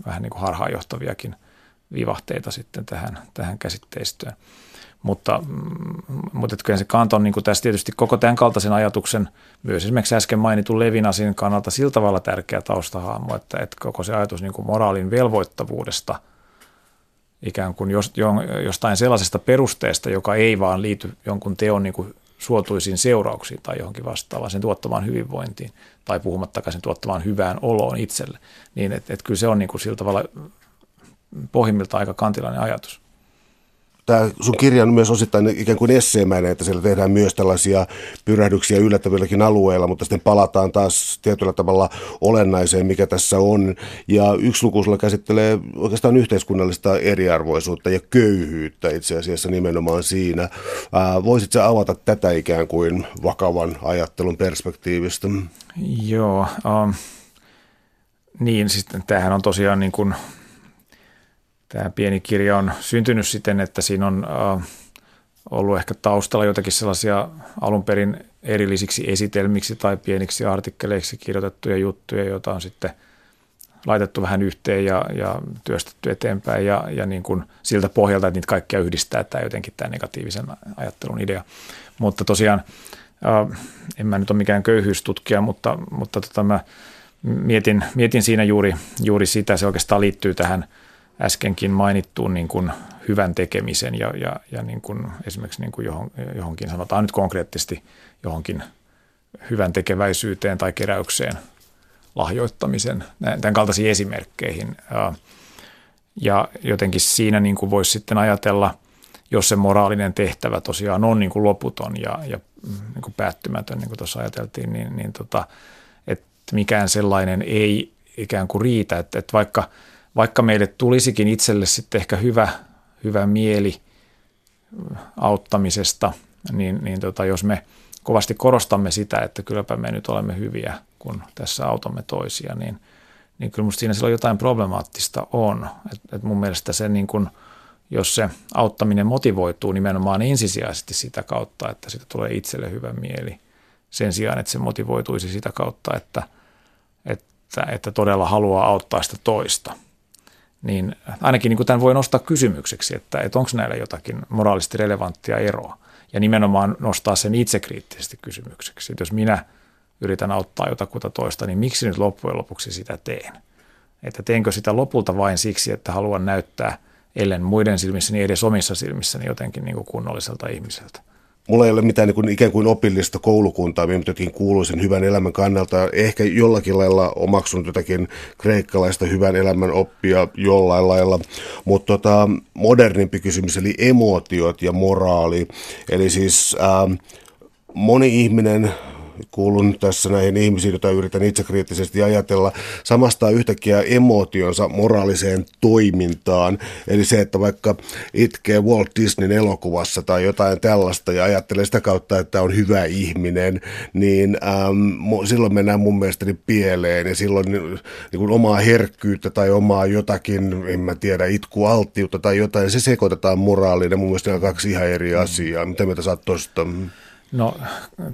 Speaker 2: vähän niin kuin harhaanjohtaviakin – vivahteita sitten tähän, tähän käsitteistöön. Mutta, mm, mutta kyllä se Kant on niin kuin tässä tietysti koko tämän kaltaisen ajatuksen, myös esimerkiksi äsken mainitun Levinasin kannalta sillä tavalla tärkeä taustahahmo, että, että koko se ajatus niin kuin moraalin velvoittavuudesta ikään kuin jostain sellaisesta perusteesta, joka ei vaan liity jonkun teon niin kuin suotuisiin seurauksiin tai johonkin vastaavaan, sen tuottamaan hyvinvointiin tai puhumattakaan sen tuottamaan hyvään oloon itselle, niin että et kyllä se on niin kuin sillä tavalla pohjimmilta aika kantilainen ajatus.
Speaker 1: Tämä sun kirja on myös osittain ikään kuin esseemäinen, että siellä tehdään myös tällaisia pyrähdyksiä yllättävilläkin alueilla, mutta sitten palataan taas tietyllä tavalla olennaiseen, mikä tässä on. Ja yksi luku sulla käsittelee oikeastaan yhteiskunnallista eriarvoisuutta ja köyhyyttä itse asiassa nimenomaan siinä. Voisitko avata tätä ikään kuin vakavan ajattelun perspektiivistä?
Speaker 2: Joo, um, niin siis tämähän on tosiaan niin kuin – Tämä pieni kirja on syntynyt siten, että siinä on äh, ollut ehkä taustalla jotakin sellaisia alun perin erillisiksi esitelmiksi tai pieniksi artikkeleiksi kirjoitettuja juttuja, joita on sitten laitettu vähän yhteen ja, ja työstetty eteenpäin ja, ja niin kuin siltä pohjalta, että niitä kaikkia yhdistää tämä jotenkin tämä negatiivisen ajattelun idea. Mutta tosiaan, äh, en mä nyt ole mikään köyhyystutkija, mutta, mutta tota mä mietin, mietin siinä juuri, juuri sitä, se oikeastaan liittyy tähän – äskenkin mainittuun niin kuin hyvän tekemisen ja, ja, ja niin kuin esimerkiksi niin kuin johon, johonkin, sanotaan nyt konkreettisesti johonkin hyvän tekeväisyyteen tai keräykseen lahjoittamisen, tämän kaltaisiin esimerkkeihin. Ja jotenkin siinä niin kuin voisi sitten ajatella, jos se moraalinen tehtävä tosiaan on niin kuin loputon ja, ja niin kuin päättymätön, niin kuin tuossa ajateltiin, niin, niin tota, että mikään sellainen ei ikään kuin riitä, että, että vaikka – vaikka meille tulisikin itselle sitten ehkä hyvä, hyvä mieli auttamisesta, niin, niin tota, jos me kovasti korostamme sitä, että kylläpä me nyt olemme hyviä, kun tässä autamme toisia, niin, niin kyllä minusta siinä silloin jotain problemaattista on. Et, et mun mielestä se, niin kun, jos se auttaminen motivoituu nimenomaan ensisijaisesti sitä kautta, että siitä tulee itselle hyvä mieli, sen sijaan, että se motivoituisi sitä kautta, että, että, että todella haluaa auttaa sitä toista. Niin ainakin niin kuin tämän voi nostaa kysymykseksi, että, että onko näillä jotakin moraalisesti relevanttia eroa. Ja nimenomaan nostaa sen itsekriittisesti kysymykseksi. Että jos minä yritän auttaa jotakuta toista, niin miksi nyt loppujen lopuksi sitä teen? Että teenkö sitä lopulta vain siksi, että haluan näyttää, ellen muiden silmissäni, edes omissa silmissäni jotenkin niin kuin kunnolliselta ihmiseltä
Speaker 1: mulla ei ole mitään niin kuin, ikään kuin opillista koulukuntaa, minä jotenkin kuuluisin hyvän elämän kannalta. Ehkä jollakin lailla omaksunut jotakin kreikkalaista hyvän elämän oppia jollain lailla, mutta tota, modernimpi kysymys, eli emotiot ja moraali. Eli siis ää, moni ihminen kuulun tässä näihin ihmisiin, joita yritän itsekriittisesti ajatella, samastaa yhtäkkiä emotionsa moraaliseen toimintaan. Eli se, että vaikka itkee Walt Disneyn elokuvassa tai jotain tällaista ja ajattelee sitä kautta, että on hyvä ihminen, niin äm, silloin mennään mun mielestäni pieleen ja silloin niin kuin omaa herkkyyttä tai omaa jotakin, en mä tiedä, itkualttiutta tai jotain, se sekoitetaan moraaliin ja mun mielestä on kaksi ihan eri asiaa. Mitä mieltä sä oot tosta?
Speaker 2: No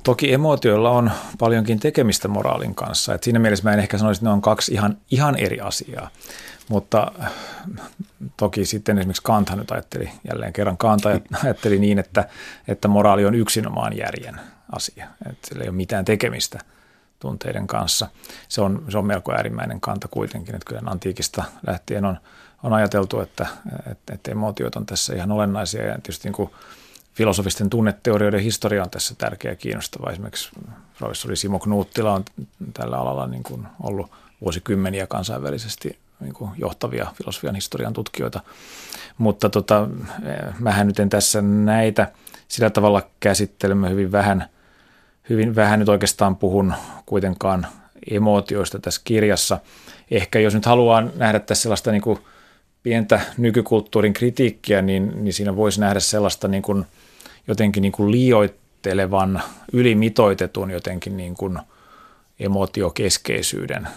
Speaker 2: toki emootioilla on paljonkin tekemistä moraalin kanssa. Et siinä mielessä mä en ehkä sanoisi, että ne on kaksi ihan, ihan eri asiaa. Mutta toki sitten esimerkiksi Kanthan nyt ajatteli, jälleen kerran Kanta ajatteli niin, että, että moraali on yksinomaan järjen asia. Että sillä ei ole mitään tekemistä tunteiden kanssa. Se on, se on melko äärimmäinen kanta kuitenkin, että kyllä antiikista lähtien on, on ajateltu, että, että, että emootiot on tässä ihan olennaisia ja tietysti niin kuin filosofisten tunneteorioiden historia on tässä tärkeä ja kiinnostava. Esimerkiksi professori Simo Knuuttila on tällä alalla niin kuin ollut vuosikymmeniä kansainvälisesti niin kuin johtavia filosofian historian tutkijoita. Mutta tota, mähän nyt en tässä näitä sillä tavalla käsittelemme hyvin vähän, hyvin vähän nyt oikeastaan puhun kuitenkaan emootioista tässä kirjassa. Ehkä jos nyt haluaa nähdä tässä sellaista niin kuin pientä nykykulttuurin kritiikkiä, niin, niin siinä voisi nähdä sellaista niin kuin – jotenkin niin kuin liioittelevan, ylimitoitetun jotenkin niin kuin emotiokeskeisyyden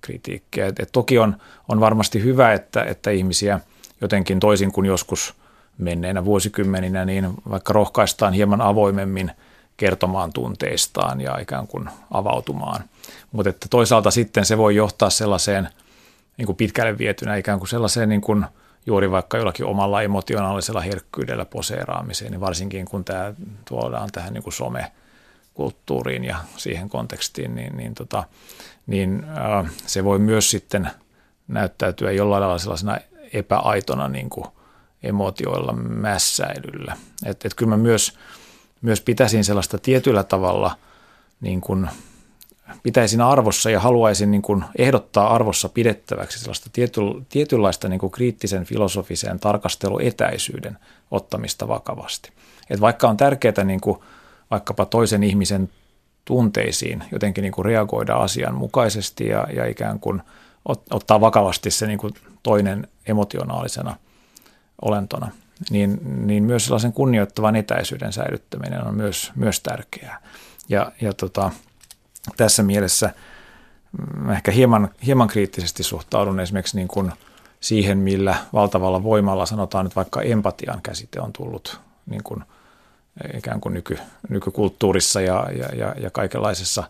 Speaker 2: kritiikkiä. Et, et toki on, on varmasti hyvä, että, että ihmisiä jotenkin toisin kuin joskus menneinä vuosikymmeninä, niin vaikka rohkaistaan hieman avoimemmin kertomaan tunteistaan ja ikään kuin avautumaan. Mutta että toisaalta sitten se voi johtaa sellaiseen niin kuin pitkälle vietynä ikään kuin sellaiseen niin kuin – juuri vaikka jollakin omalla emotionaalisella herkkyydellä poseeraamiseen, niin varsinkin kun tämä tuodaan tähän niin kuin somekulttuuriin ja siihen kontekstiin, niin, niin, tota, niin äh, se voi myös sitten näyttäytyä jollain lailla sellaisena epäaitona niin kuin emotioilla mässäilyllä. Että et kyllä mä myös, myös pitäisin sellaista tietyllä tavalla niin kuin – pitäisin arvossa ja haluaisin niin kuin ehdottaa arvossa pidettäväksi sellaista tiety, tietynlaista niin kuin kriittisen filosofiseen tarkasteluetäisyyden ottamista vakavasti. Et vaikka on tärkeää niin kuin vaikkapa toisen ihmisen tunteisiin jotenkin niin kuin reagoida asianmukaisesti ja, ja ikään kuin ottaa vakavasti se niin kuin toinen emotionaalisena olentona, niin, niin myös sellaisen kunnioittavan etäisyyden säilyttäminen on myös, myös tärkeää. Ja, ja tota, tässä mielessä mä ehkä hieman, hieman kriittisesti suhtaudun esimerkiksi niin kuin siihen, millä valtavalla voimalla sanotaan nyt vaikka empatian käsite on tullut niin kuin ikään kuin nyky, nykykulttuurissa ja, ja, ja, ja kaikenlaisessa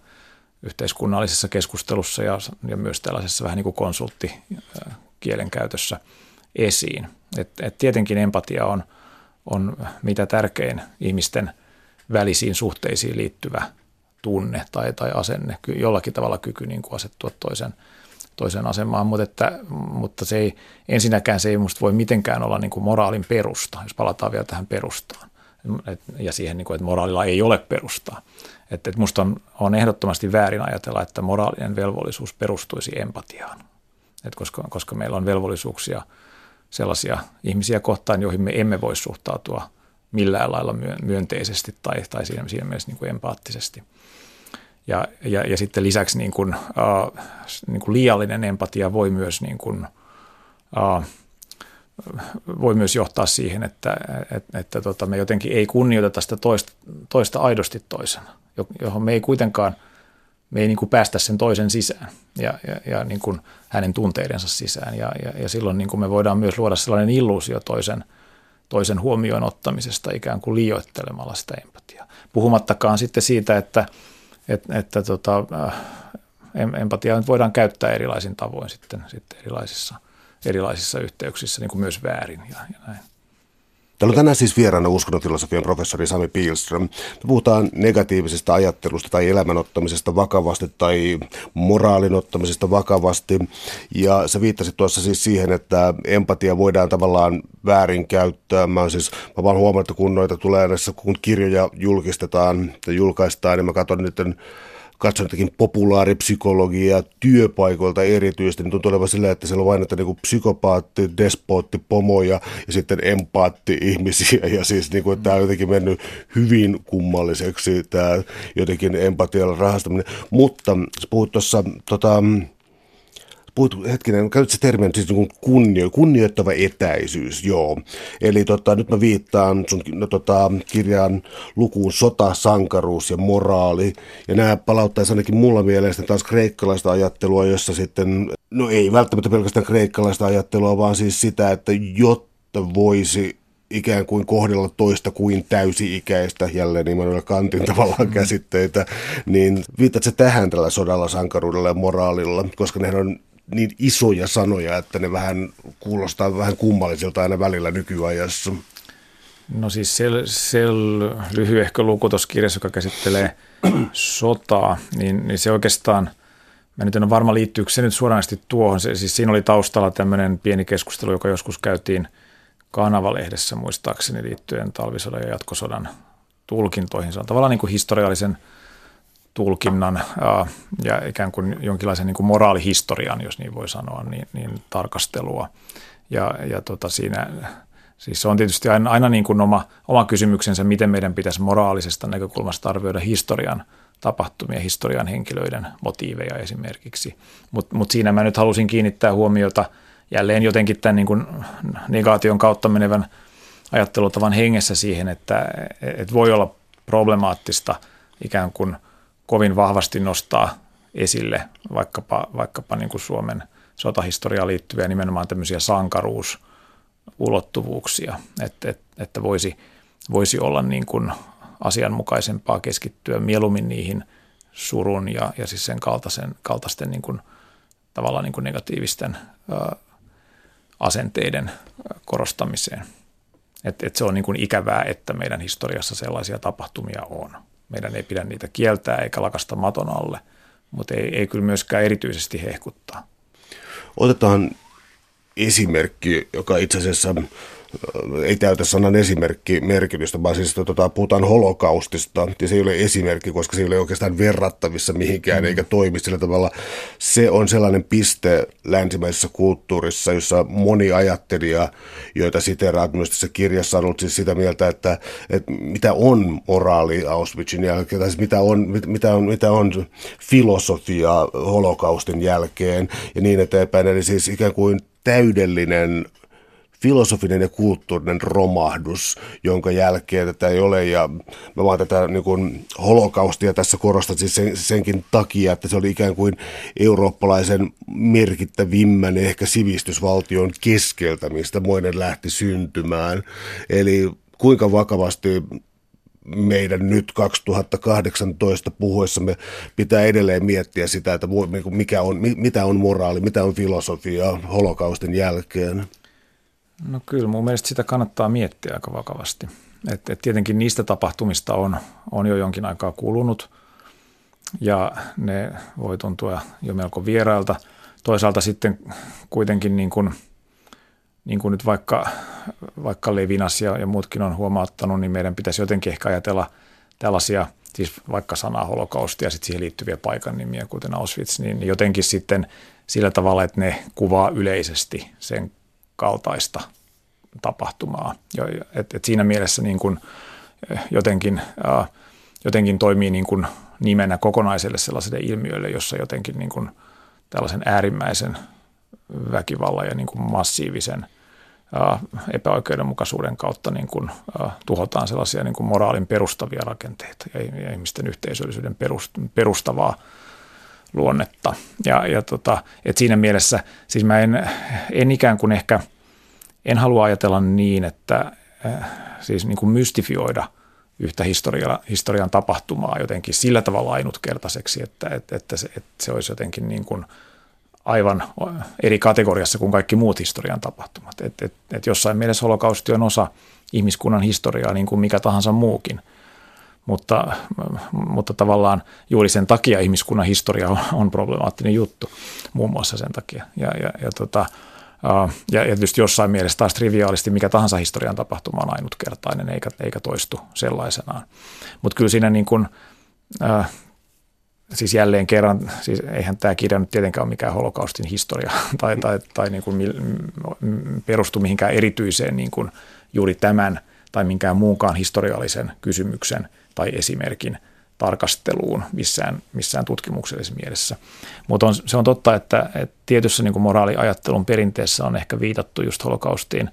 Speaker 2: yhteiskunnallisessa keskustelussa ja, ja myös tällaisessa vähän niin kuin konsulttikielen käytössä esiin. Et, et tietenkin empatia on, on mitä tärkein ihmisten välisiin suhteisiin liittyvä tunne tai, tai asenne, jollakin tavalla kyky niin kuin asettua toisen, toisen asemaan, mutta, että, mutta se ei, ensinnäkään se ei musta voi mitenkään olla niin kuin moraalin perusta, jos palataan vielä tähän perustaan. Et, ja siihen, niin kuin, että moraalilla ei ole perustaa. Että, että musta on, on ehdottomasti väärin ajatella, että moraalinen velvollisuus perustuisi empatiaan, et koska, koska meillä on velvollisuuksia sellaisia ihmisiä kohtaan, joihin me emme voi suhtautua millään lailla myönteisesti tai, tai siinä, siinä mielessä niin kuin empaattisesti – ja, ja, ja sitten lisäksi niin kuin, äh, niin kuin liiallinen empatia voi myös, niin kuin, äh, voi myös johtaa siihen, että, että, että tota, me jotenkin ei kunnioiteta sitä toista, toista aidosti toisena, johon me ei kuitenkaan me ei niin kuin päästä sen toisen sisään ja, ja, ja niin kuin hänen tunteidensa sisään. Ja, ja, ja silloin niin kuin me voidaan myös luoda sellainen illuusio toisen, toisen huomioon ottamisesta ikään kuin liioittelemalla sitä empatiaa. Puhumattakaan sitten siitä, että – että, että tota, empatiaa nyt voidaan käyttää erilaisin tavoin sitten, sitten erilaisissa, erilaisissa yhteyksissä, niin kuin myös väärin ja, ja näin.
Speaker 1: Täällä on tänään siis vieraana uskonnonfilosofian professori Sami Pielström. Me puhutaan negatiivisesta ajattelusta tai elämänottamisesta vakavasti tai moraalin ottamisesta vakavasti. Ja sä viittasit tuossa siis siihen, että empatia voidaan tavallaan väärin käyttää. Mä, siis, mä vaan huomannut, että kun noita tulee näissä, kun kirjoja julkistetaan ja julkaistaan, niin mä katson niiden katson jotakin populaaripsykologiaa työpaikoilta erityisesti, niin tuntuu olevan sillä, että siellä on vain että niin psykopaatti, despootti, pomoja ja sitten empaatti ihmisiä. Ja siis niin kuin, tämä on jotenkin mennyt hyvin kummalliseksi tämä jotenkin empatialla rahastaminen. Mutta sä puhut tuossa tota, puhut, hetkinen, käytit se termi siis niin kunnio, kunnioittava etäisyys, joo. Eli tota, nyt mä viittaan sun no, tota, kirjan lukuun sota, sankaruus ja moraali. Ja nämä palauttaisi ainakin mulla mielestä taas kreikkalaista ajattelua, jossa sitten, no ei välttämättä pelkästään kreikkalaista ajattelua, vaan siis sitä, että jotta voisi ikään kuin kohdella toista kuin täysi-ikäistä, jälleen nimenomaan Kantin tavallaan käsitteitä, niin viitatko tähän tällä sodalla, sankaruudella ja moraalilla, koska ne on niin isoja sanoja, että ne vähän kuulostaa vähän kummallisilta aina välillä nykyajassa.
Speaker 2: No siis se, se lyhyehkö luku tuossa kirjassa, joka käsittelee sotaa, niin, niin se oikeastaan, mä nyt en ole varma liittyykö se nyt suoranaisesti tuohon, se, siis siinä oli taustalla tämmöinen pieni keskustelu, joka joskus käytiin Kanavalehdessä muistaakseni liittyen talvisodan ja jatkosodan tulkintoihin. Se on tavallaan niin kuin historiallisen – tulkinnan ja ikään kuin jonkinlaisen niin kuin moraalihistorian, jos niin voi sanoa, niin, niin tarkastelua. Ja, ja tota siinä, siis se on tietysti aina, aina niin kuin oma, oma kysymyksensä, miten meidän pitäisi moraalisesta näkökulmasta arvioida historian tapahtumia, historian henkilöiden motiiveja esimerkiksi. Mutta mut siinä mä nyt halusin kiinnittää huomiota jälleen jotenkin tämän niin kuin negaation kautta menevän ajattelutavan hengessä siihen, että et voi olla problemaattista ikään kuin – kovin vahvasti nostaa esille vaikkapa, vaikkapa niin kuin Suomen sotahistoriaan liittyviä nimenomaan tämmöisiä sankaruusulottuvuuksia, että, että, että voisi, voisi olla niin kuin asianmukaisempaa keskittyä mieluummin niihin surun ja, ja siis sen kaltaisen, kaltaisten niin kuin, tavallaan niin kuin negatiivisten ä, asenteiden korostamiseen. Et, et se on niin kuin ikävää, että meidän historiassa sellaisia tapahtumia on. Meidän ei pidä niitä kieltää eikä lakasta maton alle, mutta ei, ei kyllä myöskään erityisesti hehkuttaa.
Speaker 1: Otetaan esimerkki, joka itse asiassa ei täytä sanan esimerkki merkitystä, vaan siis tota, puhutaan holokaustista, ja se ei ole esimerkki, koska se ei ole oikeastaan verrattavissa mihinkään, eikä toimi sillä tavalla. Se on sellainen piste länsimaisessa kulttuurissa, jossa moni ajattelija, joita siteraat myös tässä kirjassa, on ollut siis sitä mieltä, että, että mitä on moraali Auschwitzin jälkeen, tai siis mitä on, mitä on, mitä on filosofia holokaustin jälkeen, ja niin eteenpäin. Eli siis ikään kuin täydellinen filosofinen ja kulttuurinen romahdus, jonka jälkeen tätä ei ole. Ja mä vaan tätä niin kuin holokaustia tässä korostan siis sen, senkin takia, että se oli ikään kuin eurooppalaisen merkittävimmän ehkä sivistysvaltion keskeltä, mistä moinen lähti syntymään. Eli kuinka vakavasti meidän nyt 2018 puhuessamme pitää edelleen miettiä sitä, että mikä on, mitä on moraali, mitä on filosofia holokaustin jälkeen.
Speaker 2: No kyllä, mun mielestä sitä kannattaa miettiä aika vakavasti. Et, et tietenkin niistä tapahtumista on, on jo jonkin aikaa kulunut ja ne voi tuntua jo melko vierailta. Toisaalta sitten kuitenkin niin kuin, niin kuin nyt vaikka, vaikka Levinas ja, ja muutkin on huomauttanut, niin meidän pitäisi jotenkin ehkä ajatella tällaisia, siis vaikka sanaa holokausti ja sitten siihen liittyviä paikan nimiä, kuten Auschwitz, niin jotenkin sitten sillä tavalla, että ne kuvaa yleisesti sen kaltaista tapahtumaa. Et, et siinä mielessä niin kuin eh, jotenkin, jotenkin toimii niin kuin nimenä kokonaiselle sellaiselle ilmiölle, jossa jotenkin niin kuin tällaisen äärimmäisen väkivallan ja niin kuin massiivisen epäoikeudenmukaisuuden kautta niin kuin, tuhotaan sellaisia niin kuin moraalin perustavia rakenteita ja ihmisten yhteisöllisyyden perustavaa luonnetta. Ja, ja tota, et siinä mielessä, siis mä en, en ikään kuin ehkä, en halua ajatella niin, että äh, siis niin kuin mystifioida yhtä historia, historian tapahtumaa jotenkin sillä tavalla ainutkertaiseksi, että, että, että, se, että se olisi jotenkin niin kuin aivan eri kategoriassa kuin kaikki muut historian tapahtumat. Et, et, et jossain mielessä holokausti on osa ihmiskunnan historiaa niin kuin mikä tahansa muukin. Mutta, mutta tavallaan juuri sen takia ihmiskunnan historia on, on problemaattinen juttu, muun muassa sen takia. Ja, ja, ja tota, ja, tietysti jossain mielessä taas triviaalisti mikä tahansa historian tapahtuma on ainutkertainen eikä, eikä toistu sellaisenaan. Mutta kyllä siinä niin kuin, äh, siis jälleen kerran, siis eihän tämä kirja nyt tietenkään ole mikään holokaustin historia tai, tai, tai niin kuin perustu mihinkään erityiseen niin kuin juuri tämän tai minkään muunkaan historiallisen kysymyksen tai esimerkin – tarkasteluun missään, missään tutkimuksellisessa mielessä. Mutta on, se on totta, että, että tietyssä niin kuin moraaliajattelun perinteessä on ehkä viitattu just holokaustiin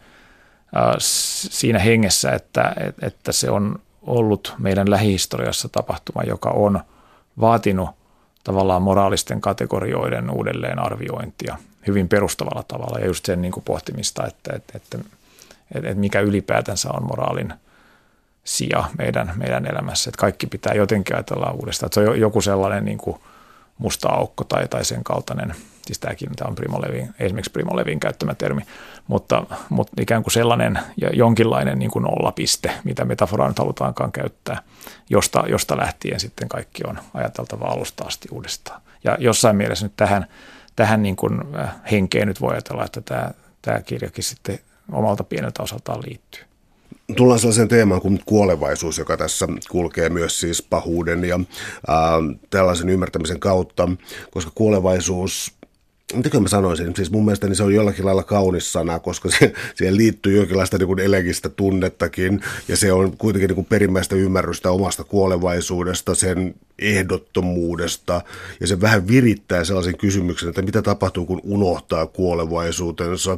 Speaker 2: ää, siinä hengessä, että, että se on ollut meidän lähihistoriassa tapahtuma, joka on vaatinut tavallaan moraalisten kategorioiden uudelleen arviointia hyvin perustavalla tavalla ja just sen niin kuin pohtimista, että, että, että, että, että mikä ylipäätänsä on moraalin – sija meidän, meidän elämässä. Että kaikki pitää jotenkin ajatella uudestaan. Että se on joku sellainen niin kuin musta aukko tai, tai sen kaltainen, siis tämäkin tämä on Primo Levin, esimerkiksi Primo Levin käyttämä termi, mutta, mutta ikään kuin sellainen ja jonkinlainen niin kuin nollapiste, mitä metaforaa nyt halutaankaan käyttää, josta, josta lähtien sitten kaikki on ajateltava alusta asti uudestaan. Ja jossain mielessä nyt tähän, tähän niin kuin äh, henkeen nyt voi ajatella, että tämä, tämä kirjakin sitten omalta pieneltä osaltaan liittyy.
Speaker 1: Tullaan sellaiseen teemaan kuin kuolevaisuus, joka tässä kulkee myös siis pahuuden ja ää, tällaisen ymmärtämisen kautta, koska kuolevaisuus Mitäkö mä sanoisin? Siis mun niin se on jollakin lailla kaunis sana, koska se, siihen liittyy jonkinlaista niin kuin elegistä tunnettakin, ja se on kuitenkin niin kuin perimmäistä ymmärrystä omasta kuolevaisuudesta, sen ehdottomuudesta, ja se vähän virittää sellaisen kysymyksen, että mitä tapahtuu, kun unohtaa kuolevaisuutensa.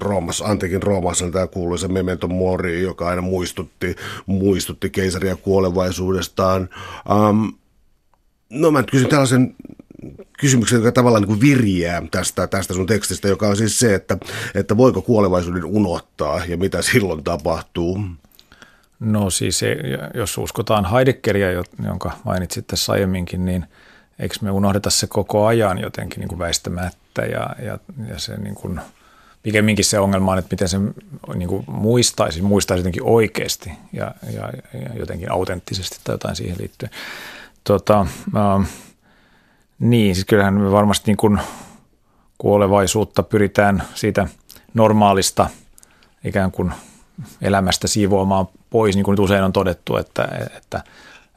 Speaker 1: Roomassa, antiikin Roomassa tämä kuuluisa Memento Mori, joka aina muistutti, muistutti keisaria kuolevaisuudestaan. Um, no mä kysyn tällaisen kysymyksen, joka tavallaan niin viriää tästä, tästä sun tekstistä, joka on siis se, että, että voiko kuolevaisuuden unohtaa ja mitä silloin tapahtuu?
Speaker 2: No siis jos uskotaan Heideggeria, jonka mainitsit tässä aiemminkin, niin eikö me unohdeta se koko ajan jotenkin niin kuin väistämättä ja, ja, ja se niin kuin – pikemminkin se ongelma on, että miten se niin kuin muistaisi, muistaisi jotenkin oikeasti ja, ja, ja jotenkin autenttisesti tai jotain siihen liittyen. Tota, äh, niin, siis kyllähän me varmasti niin kuin kuolevaisuutta pyritään siitä normaalista ikään kuin elämästä siivoamaan pois, niin kuin nyt usein on todettu, että, että,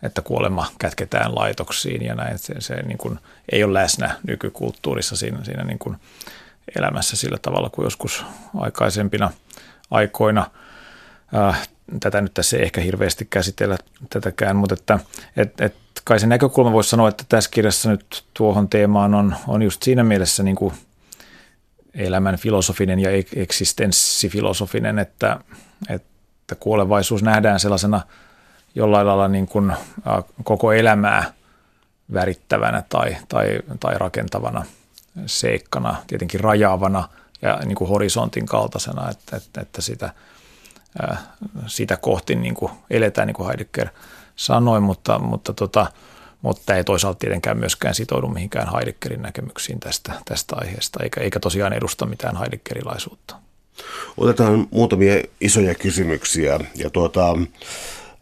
Speaker 2: että kuolema kätketään laitoksiin ja näin, se, se niin kuin ei ole läsnä nykykulttuurissa siinä, siinä niin kuin – elämässä sillä tavalla kuin joskus aikaisempina aikoina. Äh, tätä nyt tässä ei ehkä hirveästi käsitellä tätäkään, mutta että, et, et kai se näkökulma voisi sanoa, että tässä kirjassa nyt tuohon teemaan on, on just siinä mielessä niin kuin elämän filosofinen ja eksistenssifilosofinen, että, että kuolevaisuus nähdään sellaisena jollain lailla niin kuin äh, koko elämää värittävänä tai, tai, tai rakentavana – seikkana, tietenkin rajaavana ja niin kuin horisontin kaltaisena, että, että, että sitä, ää, sitä kohti niin kuin eletään, niin kuin Heidegger sanoi, mutta, mutta, tota, mutta ei toisaalta tietenkään myöskään sitoudu mihinkään Heideggerin näkemyksiin tästä, tästä aiheesta, eikä, eikä tosiaan edusta mitään Heideggerilaisuutta.
Speaker 1: Otetaan muutamia isoja kysymyksiä ja tuota,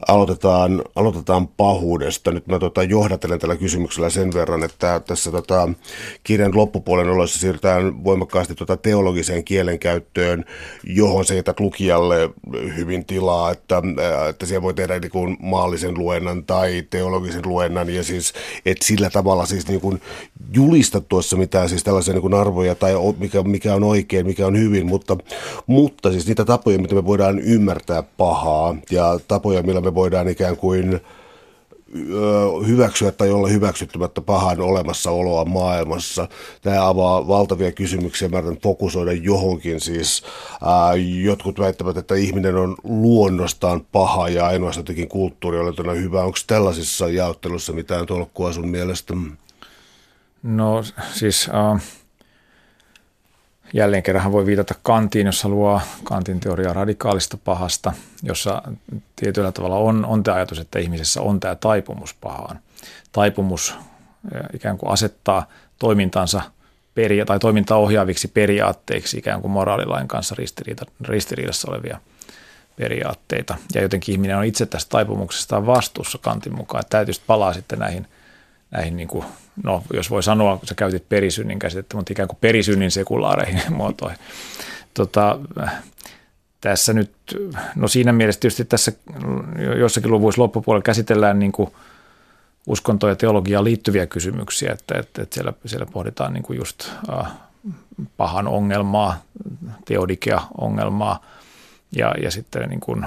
Speaker 1: aloitetaan, aloitetaan pahuudesta. Nyt mä tota, johdatelen tällä kysymyksellä sen verran, että tässä tota, kirjan loppupuolen oloissa siirrytään voimakkaasti tota, teologiseen kielenkäyttöön, johon se jätät lukijalle hyvin tilaa, että, että siellä voi tehdä niin kuin maallisen luennan tai teologisen luennan ja siis, että sillä tavalla siis niin kuin julista tuossa mitään siis tällaisia niin kuin arvoja tai mikä, mikä on oikein, mikä on hyvin, mutta, mutta siis niitä tapoja, miten me voidaan ymmärtää pahaa ja tapoja, millä me voidaan ikään kuin hyväksyä tai olla hyväksyttämättä pahan olemassaoloa maailmassa. Tämä avaa valtavia kysymyksiä, mä yritän fokusoida johonkin. Siis ää, jotkut väittävät, että ihminen on luonnostaan paha ja ainoastaan jotenkin kulttuurioletona hyvä. Onko tällaisissa jaottelussa mitään tolkkua sun mielestä?
Speaker 2: No siis... Uh jälleen kerran voi viitata Kantiin, jossa luo Kantin teoria radikaalista pahasta, jossa tietyllä tavalla on, on tämä ajatus, että ihmisessä on tämä taipumus pahaan. Taipumus ikään kuin asettaa toimintansa peria- tai toimintaa ohjaaviksi periaatteiksi ikään kuin moraalilain kanssa ristiriita, ristiriidassa olevia periaatteita. Ja jotenkin ihminen on itse tästä taipumuksesta vastuussa kantin mukaan. Tietysti palaa sitten näihin, näihin niin kuin, no jos voi sanoa, sä käytit perisynnin käsitettä, mutta ikään kuin perisynnin sekulaareihin muotoihin. Tota, tässä nyt, no siinä mielessä tietysti tässä jossakin luvuissa loppupuolella käsitellään niin kuin uskontoon ja teologiaan liittyviä kysymyksiä, että, että, että siellä, siellä pohditaan niin kuin just äh, pahan ongelmaa, teodikea ongelmaa ja, ja sitten niin kuin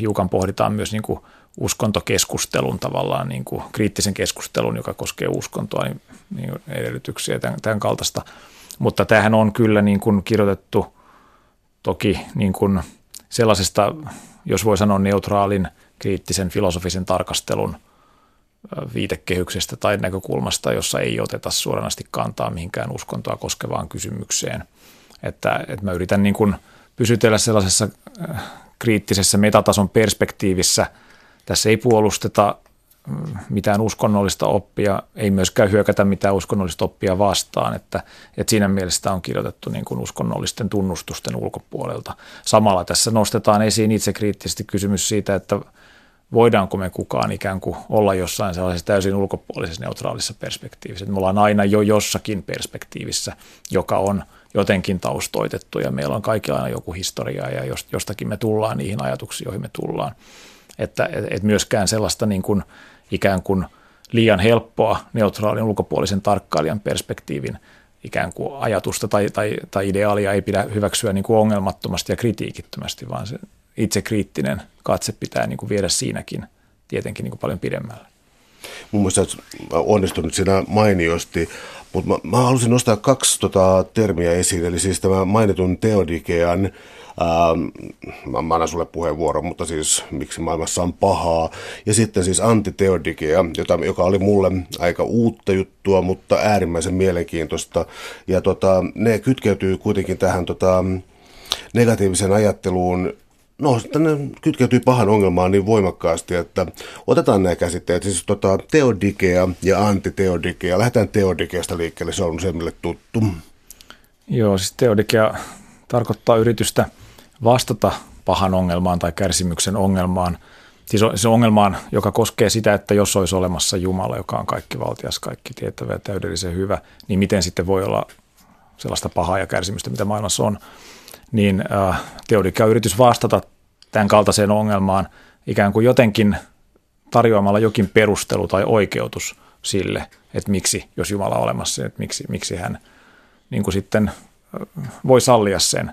Speaker 2: hiukan pohditaan myös niin kuin uskontokeskustelun tavallaan, niin kuin kriittisen keskustelun, joka koskee uskontoa, niin, niin edellytyksiä tämän, tämän kaltaista. Mutta tämähän on kyllä niin kuin kirjoitettu toki niin kuin sellaisesta, jos voi sanoa neutraalin kriittisen filosofisen tarkastelun viitekehyksestä tai näkökulmasta, jossa ei oteta suoranasti kantaa mihinkään uskontoa koskevaan kysymykseen. Että, että mä yritän niin kuin pysytellä sellaisessa kriittisessä metatason perspektiivissä. Tässä ei puolusteta mitään uskonnollista oppia, ei myöskään hyökätä mitään uskonnollista oppia vastaan, että, että siinä mielessä on kirjoitettu niin kuin uskonnollisten tunnustusten ulkopuolelta. Samalla tässä nostetaan esiin itse kriittisesti kysymys siitä, että voidaanko me kukaan ikään kuin olla jossain sellaisessa täysin ulkopuolisessa neutraalissa perspektiivissä. me ollaan aina jo jossakin perspektiivissä, joka on jotenkin taustoitettu ja meillä on kaikki aina joku historia ja jostakin me tullaan niihin ajatuksiin, joihin me tullaan. Että et myöskään sellaista niin kuin ikään kuin liian helppoa neutraalin ulkopuolisen tarkkailijan perspektiivin ikään kuin ajatusta tai, tai, tai ideaalia ei pidä hyväksyä niin kuin ongelmattomasti ja kritiikittömästi, vaan se itse kriittinen katse pitää niin kuin viedä siinäkin tietenkin niin kuin paljon pidemmälle.
Speaker 1: Mun mielestä onnistunut siinä mainiosti, mutta mä, mä halusin nostaa kaksi tota, termiä esiin, eli siis tämä mainitun teodikean, Ähm, mä, annan sulle puheenvuoron, mutta siis miksi maailmassa on pahaa. Ja sitten siis antiteodikea, jota, joka oli mulle aika uutta juttua, mutta äärimmäisen mielenkiintoista. Ja tota, ne kytkeytyy kuitenkin tähän tota, negatiiviseen ajatteluun No, tänne kytkeytyy pahan ongelmaan niin voimakkaasti, että otetaan nämä käsitteet, siis tota, teodikea ja antiteodikea. Lähdetään teodikeasta liikkeelle, se on semmoille tuttu.
Speaker 2: Joo, siis teodikea tarkoittaa yritystä vastata pahan ongelmaan tai kärsimyksen ongelmaan. Siis se ongelmaan, joka koskee sitä, että jos olisi olemassa Jumala, joka on kaikki valtias, kaikki tietävä ja täydellisen hyvä, niin miten sitten voi olla sellaista pahaa ja kärsimystä, mitä maailmassa on niin äh, teodikka on yritys vastata tämän kaltaiseen ongelmaan ikään kuin jotenkin tarjoamalla jokin perustelu tai oikeutus sille, että miksi, jos Jumala on olemassa, että miksi, miksi hän niin kuin sitten äh, voi sallia sen,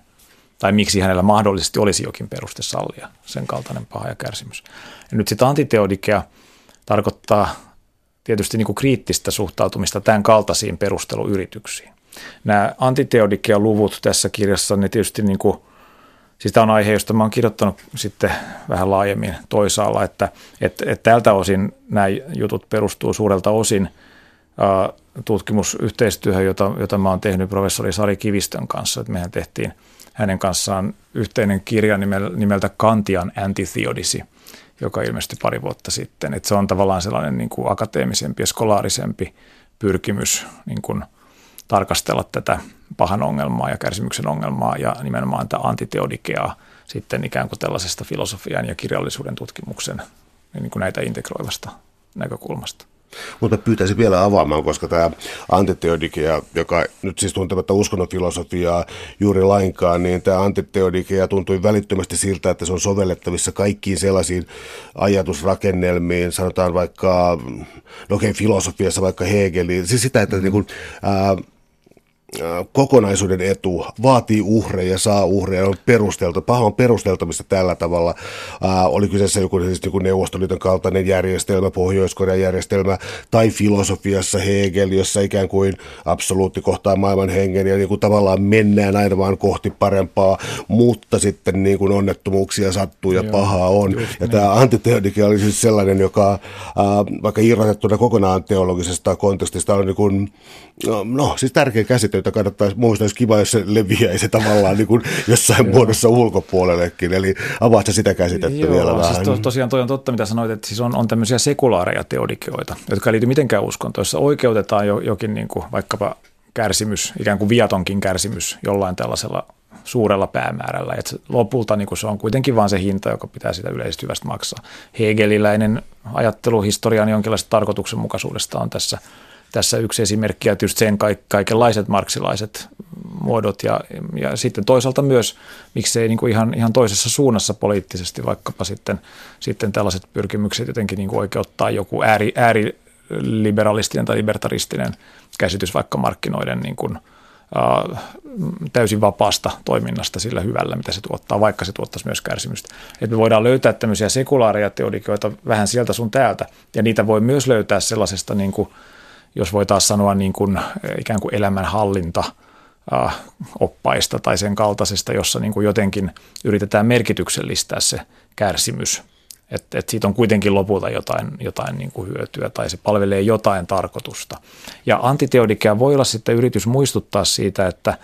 Speaker 2: tai miksi hänellä mahdollisesti olisi jokin peruste sallia sen kaltainen paha ja kärsimys. Ja nyt sitten antiteodikea tarkoittaa tietysti niin kuin kriittistä suhtautumista tämän kaltaisiin perusteluyrityksiin. Nämä antiteodikea-luvut tässä kirjassa, ne tietysti niin kuin, siis tämä on aihe, josta mä oon kirjoittanut sitten vähän laajemmin toisaalla, että, että, että tältä osin nämä jutut perustuu suurelta osin tutkimusyhteistyöhön, jota, jota mä oon tehnyt professori Sari Kivistön kanssa, että mehän tehtiin hänen kanssaan yhteinen kirja nimeltä Kantian Antitheodisi, joka ilmestyi pari vuotta sitten. Että se on tavallaan sellainen niin kuin akateemisempi ja skolaarisempi pyrkimys niin kuin – tarkastella tätä pahan ongelmaa ja kärsimyksen ongelmaa ja nimenomaan tätä antiteodikeaa sitten ikään kuin tällaisesta filosofian ja kirjallisuuden tutkimuksen niin kuin näitä integroivasta näkökulmasta.
Speaker 1: Mutta pyytäisin vielä avaamaan, koska tämä antiteodikea, joka nyt siis tuntematta uskonnonfilosofiaa juuri lainkaan, niin tämä antiteodikea tuntui välittömästi siltä, että se on sovellettavissa kaikkiin sellaisiin ajatusrakennelmiin, sanotaan vaikka, no okei, filosofiassa vaikka Hegeliin, siis sitä, että niin kuin, ää, kokonaisuuden etu vaatii uhreja, saa uhreja, on perusteltu. Paha on perusteltamista tällä tavalla. Ää, oli kyseessä joku, siis joku Neuvostoliiton kaltainen järjestelmä, Pohjois-Korean järjestelmä, tai filosofiassa Hegel, jossa ikään kuin absoluutti kohtaa maailman hengen ja niin kuin tavallaan mennään aina vaan kohti parempaa, mutta sitten niin kuin onnettomuuksia sattuu ja Joo, pahaa on. ja niin. tämä antiteodike oli siis sellainen, joka ää, vaikka irrotettuna kokonaan teologisesta kontekstista on niin kuin, no, no siis tärkeä käsite jota kannattaisi muistaa, olisi kiva, jos se leviäisi tavallaan niin kuin jossain muodossa ulkopuolellekin. Eli avaat sitä käsitettä Joo, vielä siis vähän.
Speaker 2: To, tosiaan toi on totta, mitä sanoit, että siis on, on tämmöisiä sekulaareja teodikioita, jotka ei liity mitenkään uskontoon, jossa oikeutetaan jo, jokin niin kuin vaikkapa kärsimys, ikään kuin viatonkin kärsimys jollain tällaisella suurella päämäärällä. Et lopulta niin se on kuitenkin vain se hinta, joka pitää sitä yleisesti hyvästä maksaa. Hegeliläinen ajatteluhistorian jonkinlaista tarkoituksenmukaisuudesta on tässä, tässä yksi esimerkki, ja tietysti sen kaikenlaiset marksilaiset muodot, ja, ja sitten toisaalta myös, miksei niin kuin ihan, ihan toisessa suunnassa poliittisesti, vaikkapa sitten, sitten tällaiset pyrkimykset jotenkin niin kuin oikeuttaa joku ääri, ääriliberalistinen tai libertaristinen käsitys vaikka markkinoiden niin kuin – täysin vapaasta toiminnasta sillä hyvällä, mitä se tuottaa, vaikka se tuottaisi myös kärsimystä. Et me voidaan löytää tämmöisiä sekulaaria teodikoita vähän sieltä sun täältä, ja niitä voi myös löytää sellaisesta, niin kuin, jos voi taas sanoa niin kuin, ikään kuin elämänhallinta oppaista tai sen kaltaisesta, jossa niin kuin jotenkin yritetään merkityksellistää se kärsimys että et siitä on kuitenkin lopulta jotain, jotain niin kuin hyötyä tai se palvelee jotain tarkoitusta. Ja antiteodikea voi olla sitten yritys muistuttaa siitä, että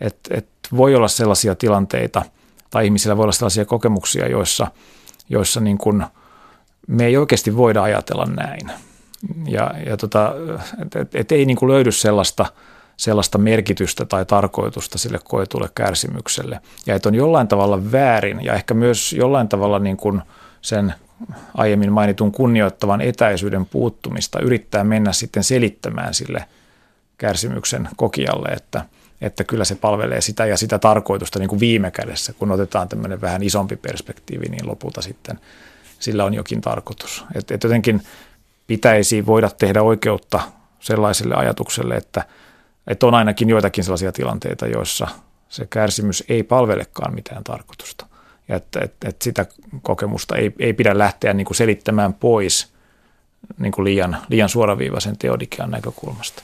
Speaker 2: et, et voi olla sellaisia tilanteita tai ihmisillä voi olla sellaisia kokemuksia, joissa, joissa niin kuin me ei oikeasti voida ajatella näin. Ja, ja tota, et, et, et ei niin kuin löydy sellaista, sellaista merkitystä tai tarkoitusta sille koetulle kärsimykselle. Ja että on jollain tavalla väärin ja ehkä myös jollain tavalla niin kuin – sen aiemmin mainitun kunnioittavan etäisyyden puuttumista yrittää mennä sitten selittämään sille kärsimyksen kokijalle, että, että kyllä se palvelee sitä ja sitä tarkoitusta niin kuin viime kädessä, kun otetaan tämmöinen vähän isompi perspektiivi, niin lopulta sitten sillä on jokin tarkoitus. Että et jotenkin pitäisi voida tehdä oikeutta sellaiselle ajatukselle, että, että on ainakin joitakin sellaisia tilanteita, joissa se kärsimys ei palvelekaan mitään tarkoitusta ja että, että, että sitä kokemusta ei, ei pidä lähteä niin kuin selittämään pois niin kuin liian, liian suoraviivaisen teodikian näkökulmasta.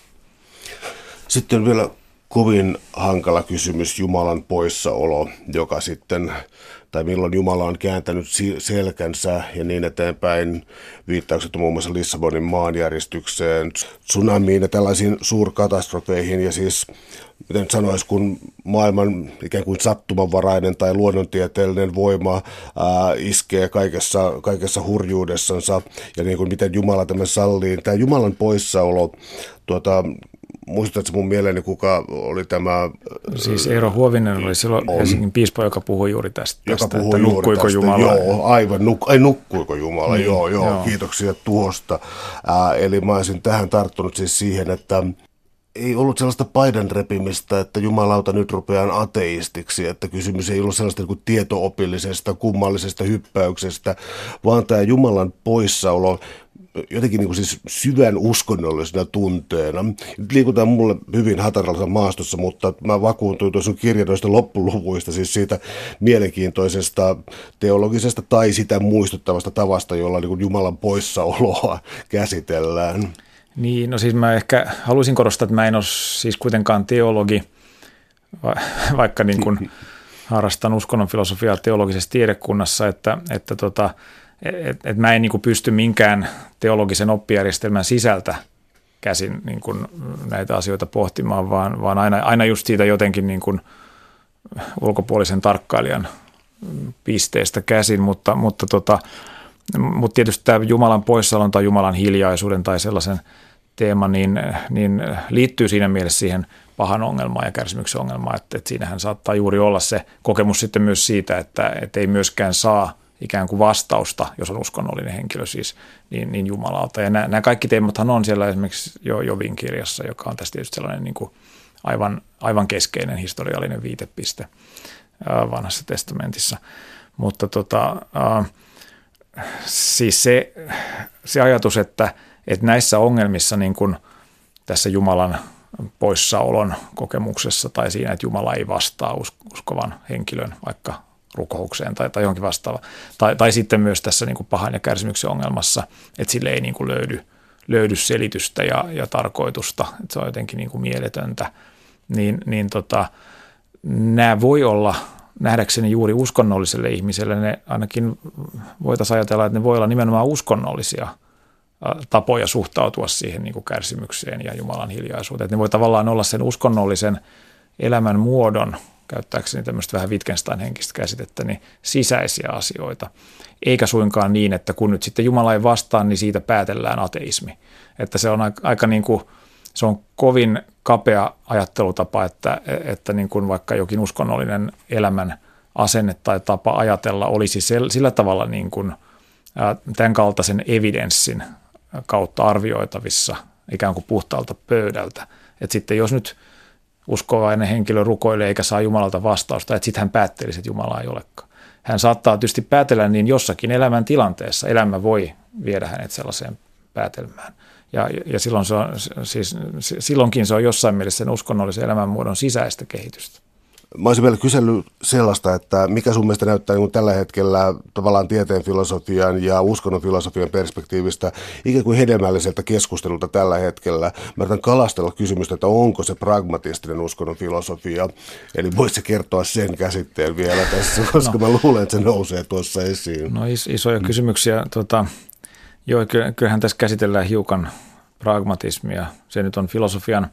Speaker 1: Sitten vielä kovin hankala kysymys Jumalan poissaolo, joka sitten, tai milloin Jumala on kääntänyt selkänsä ja niin eteenpäin. Viittaukset muun muassa Lissabonin maanjäristykseen, tsunamiin ja tällaisiin suurkatastrofeihin. Ja siis, miten sanoisi, kun maailman ikään kuin sattumanvarainen tai luonnontieteellinen voima ää, iskee kaikessa, kaikessa hurjuudessansa ja niin kuin miten Jumala tämän sallii. Tämä Jumalan poissaolo tuota, muistatko mun mieleeni, kuka oli tämä...
Speaker 2: Siis Eero Huovinen oli silloin on, Helsingin piispa, joka puhui juuri tästä,
Speaker 1: joka
Speaker 2: tästä
Speaker 1: puhui
Speaker 2: että nukkuiko tästä, Jumala.
Speaker 1: Joo, aivan, nuk, ei nukkuiko Jumala, niin, joo, joo, joo, kiitoksia tuosta. Äh, eli mä olisin tähän tarttunut siis siihen, että ei ollut sellaista paidan repimistä, että jumalauta nyt rupeaan ateistiksi, että kysymys ei ollut sellaista niin tietoopillisesta, kummallisesta hyppäyksestä, vaan tämä Jumalan poissaolo jotenkin niin kuin siis syvän uskonnollisena tunteena. Nyt liikutaan mulle hyvin hataralla maastossa, mutta mä vakuuntuin tuossa kirjadoista loppuluvuista, siis siitä mielenkiintoisesta teologisesta tai sitä muistuttavasta tavasta, jolla niin kuin Jumalan poissaoloa käsitellään.
Speaker 2: Niin, no siis mä ehkä haluaisin korostaa, että mä en ole siis kuitenkaan teologi, vaikka niin kuin harrastan uskonnon filosofiaa teologisessa tiedekunnassa, että, että tota, et, et mä en niin kuin pysty minkään teologisen oppijärjestelmän sisältä käsin niin kuin näitä asioita pohtimaan, vaan, vaan aina, aina just siitä jotenkin niin kuin ulkopuolisen tarkkailijan pisteestä käsin, mutta, mutta, tota, mutta tietysti tämä Jumalan poissaolon tai Jumalan hiljaisuuden tai sellaisen teema, niin, niin liittyy siinä mielessä siihen pahan ongelmaan ja kärsimyksen ongelmaan, että, että siinähän saattaa juuri olla se kokemus sitten myös siitä, että, että ei myöskään saa – ikään kuin vastausta, jos on uskonnollinen henkilö siis, niin, niin Jumalalta. Ja nämä, nämä kaikki teemathan on siellä esimerkiksi jo Jovin kirjassa, joka on tästä tietysti sellainen niin kuin aivan, aivan keskeinen historiallinen viitepiste vanhassa testamentissa. Mutta tota, siis se, se ajatus, että, että näissä ongelmissa niin kuin tässä Jumalan poissaolon kokemuksessa tai siinä, että Jumala ei vastaa uskovan henkilön vaikka rukoukseen tai, tai johonkin vastaava. Tai, tai sitten myös tässä niin kuin pahan ja kärsimyksen ongelmassa, että sille ei niin kuin löydy, löydy selitystä ja, ja tarkoitusta, että se on jotenkin niin kuin mieletöntä. Niin, niin tota, nämä voi olla nähdäkseni juuri uskonnolliselle ihmiselle, ne ainakin voitaisiin ajatella, että ne voi olla nimenomaan uskonnollisia tapoja suhtautua siihen niin kuin kärsimykseen ja Jumalan hiljaisuuteen. Että ne voi tavallaan olla sen uskonnollisen elämän muodon, käyttääkseni tämmöistä vähän Wittgenstein-henkistä käsitettä, niin sisäisiä asioita. Eikä suinkaan niin, että kun nyt sitten Jumala ei vastaa, niin siitä päätellään ateismi. Että se on aika niin kuin, se on kovin kapea ajattelutapa, että, että niin kuin vaikka jokin uskonnollinen elämän asenne tai tapa ajatella olisi sillä tavalla niin kuin tämän kaltaisen evidenssin kautta arvioitavissa ikään kuin puhtaalta pöydältä. Että sitten jos nyt uskovainen henkilö rukoilee eikä saa Jumalalta vastausta, että sitten hän päättelisi, että Jumala ei olekaan. Hän saattaa tietysti päätellä niin jossakin elämän tilanteessa. Elämä voi viedä hänet sellaiseen päätelmään. Ja, ja silloin se on, siis, silloinkin se on jossain mielessä sen uskonnollisen elämänmuodon sisäistä kehitystä.
Speaker 1: Mä olisin vielä kysellyt sellaista, että mikä sun mielestä näyttää niin tällä hetkellä tavallaan tieteen filosofian ja uskonnon filosofian perspektiivistä ikään kuin hedelmälliseltä keskustelulta tällä hetkellä. Mä yritän kalastella kysymystä, että onko se pragmatistinen uskonnon filosofia. Eli voisi kertoa sen käsitteen vielä tässä, koska no. mä luulen, että se nousee tuossa esiin.
Speaker 2: No is- isoja kysymyksiä. Tota, joo, kyllähän tässä käsitellään hiukan pragmatismia. Se nyt on filosofian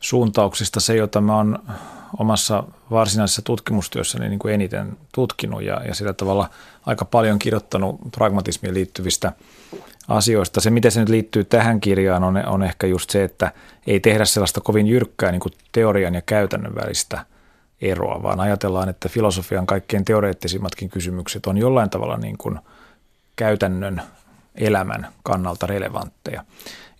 Speaker 2: suuntauksista se, jota mä oon omassa varsinaisessa tutkimustyössäni niin kuin eniten tutkinut ja, ja sillä tavalla aika paljon kirjoittanut pragmatismiin liittyvistä asioista. Se, miten se nyt liittyy tähän kirjaan, on, on ehkä just se, että ei tehdä sellaista kovin jyrkkää niin kuin teorian ja käytännön välistä eroa, vaan ajatellaan, että filosofian kaikkein teoreettisimmatkin kysymykset on jollain tavalla niin kuin käytännön elämän kannalta relevantteja.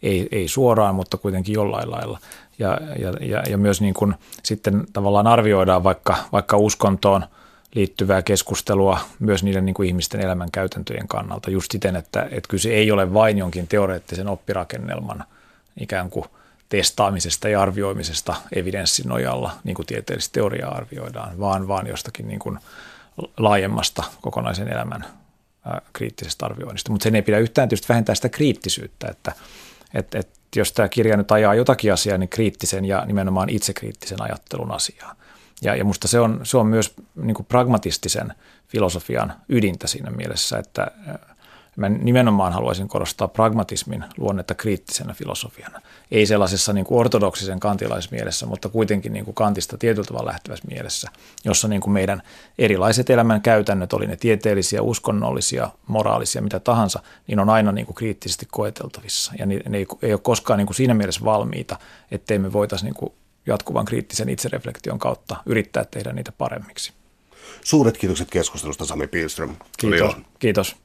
Speaker 2: Ei, ei suoraan, mutta kuitenkin jollain lailla ja, ja, ja, ja myös niin kuin sitten tavallaan arvioidaan vaikka, vaikka uskontoon liittyvää keskustelua myös niiden niin kuin ihmisten elämän käytäntöjen kannalta just siten, että, että kyse ei ole vain jonkin teoreettisen oppirakennelman ikään kuin testaamisesta ja arvioimisesta evidenssin nojalla, niin kuin tieteellistä teoriaa arvioidaan, vaan, vaan jostakin niin kuin laajemmasta kokonaisen elämän kriittisestä arvioinnista. Mutta sen ei pidä yhtään tietysti vähentää sitä kriittisyyttä, että, että, että jos tämä kirja nyt ajaa jotakin asiaa, niin kriittisen ja nimenomaan itsekriittisen ajattelun asiaa. Ja, ja musta se on, se on myös niin pragmatistisen filosofian ydintä siinä mielessä, että Mä nimenomaan haluaisin korostaa pragmatismin luonnetta kriittisenä filosofiana. Ei sellaisessa niin kuin ortodoksisen kantilaismielessä, mutta kuitenkin niin kuin kantista tietyllä tavalla lähtevässä mielessä, jossa niin kuin meidän erilaiset elämän käytännöt, oli ne tieteellisiä, uskonnollisia, moraalisia, mitä tahansa, niin on aina niin kuin kriittisesti koeteltavissa. Ja ne ei, ei ole koskaan niin kuin siinä mielessä valmiita, ettei me voitaisiin niin kuin jatkuvan kriittisen itsereflektion kautta yrittää tehdä niitä paremmiksi.
Speaker 1: Suuret kiitokset keskustelusta Sami Pilström.
Speaker 2: Kiitos. Kiitos.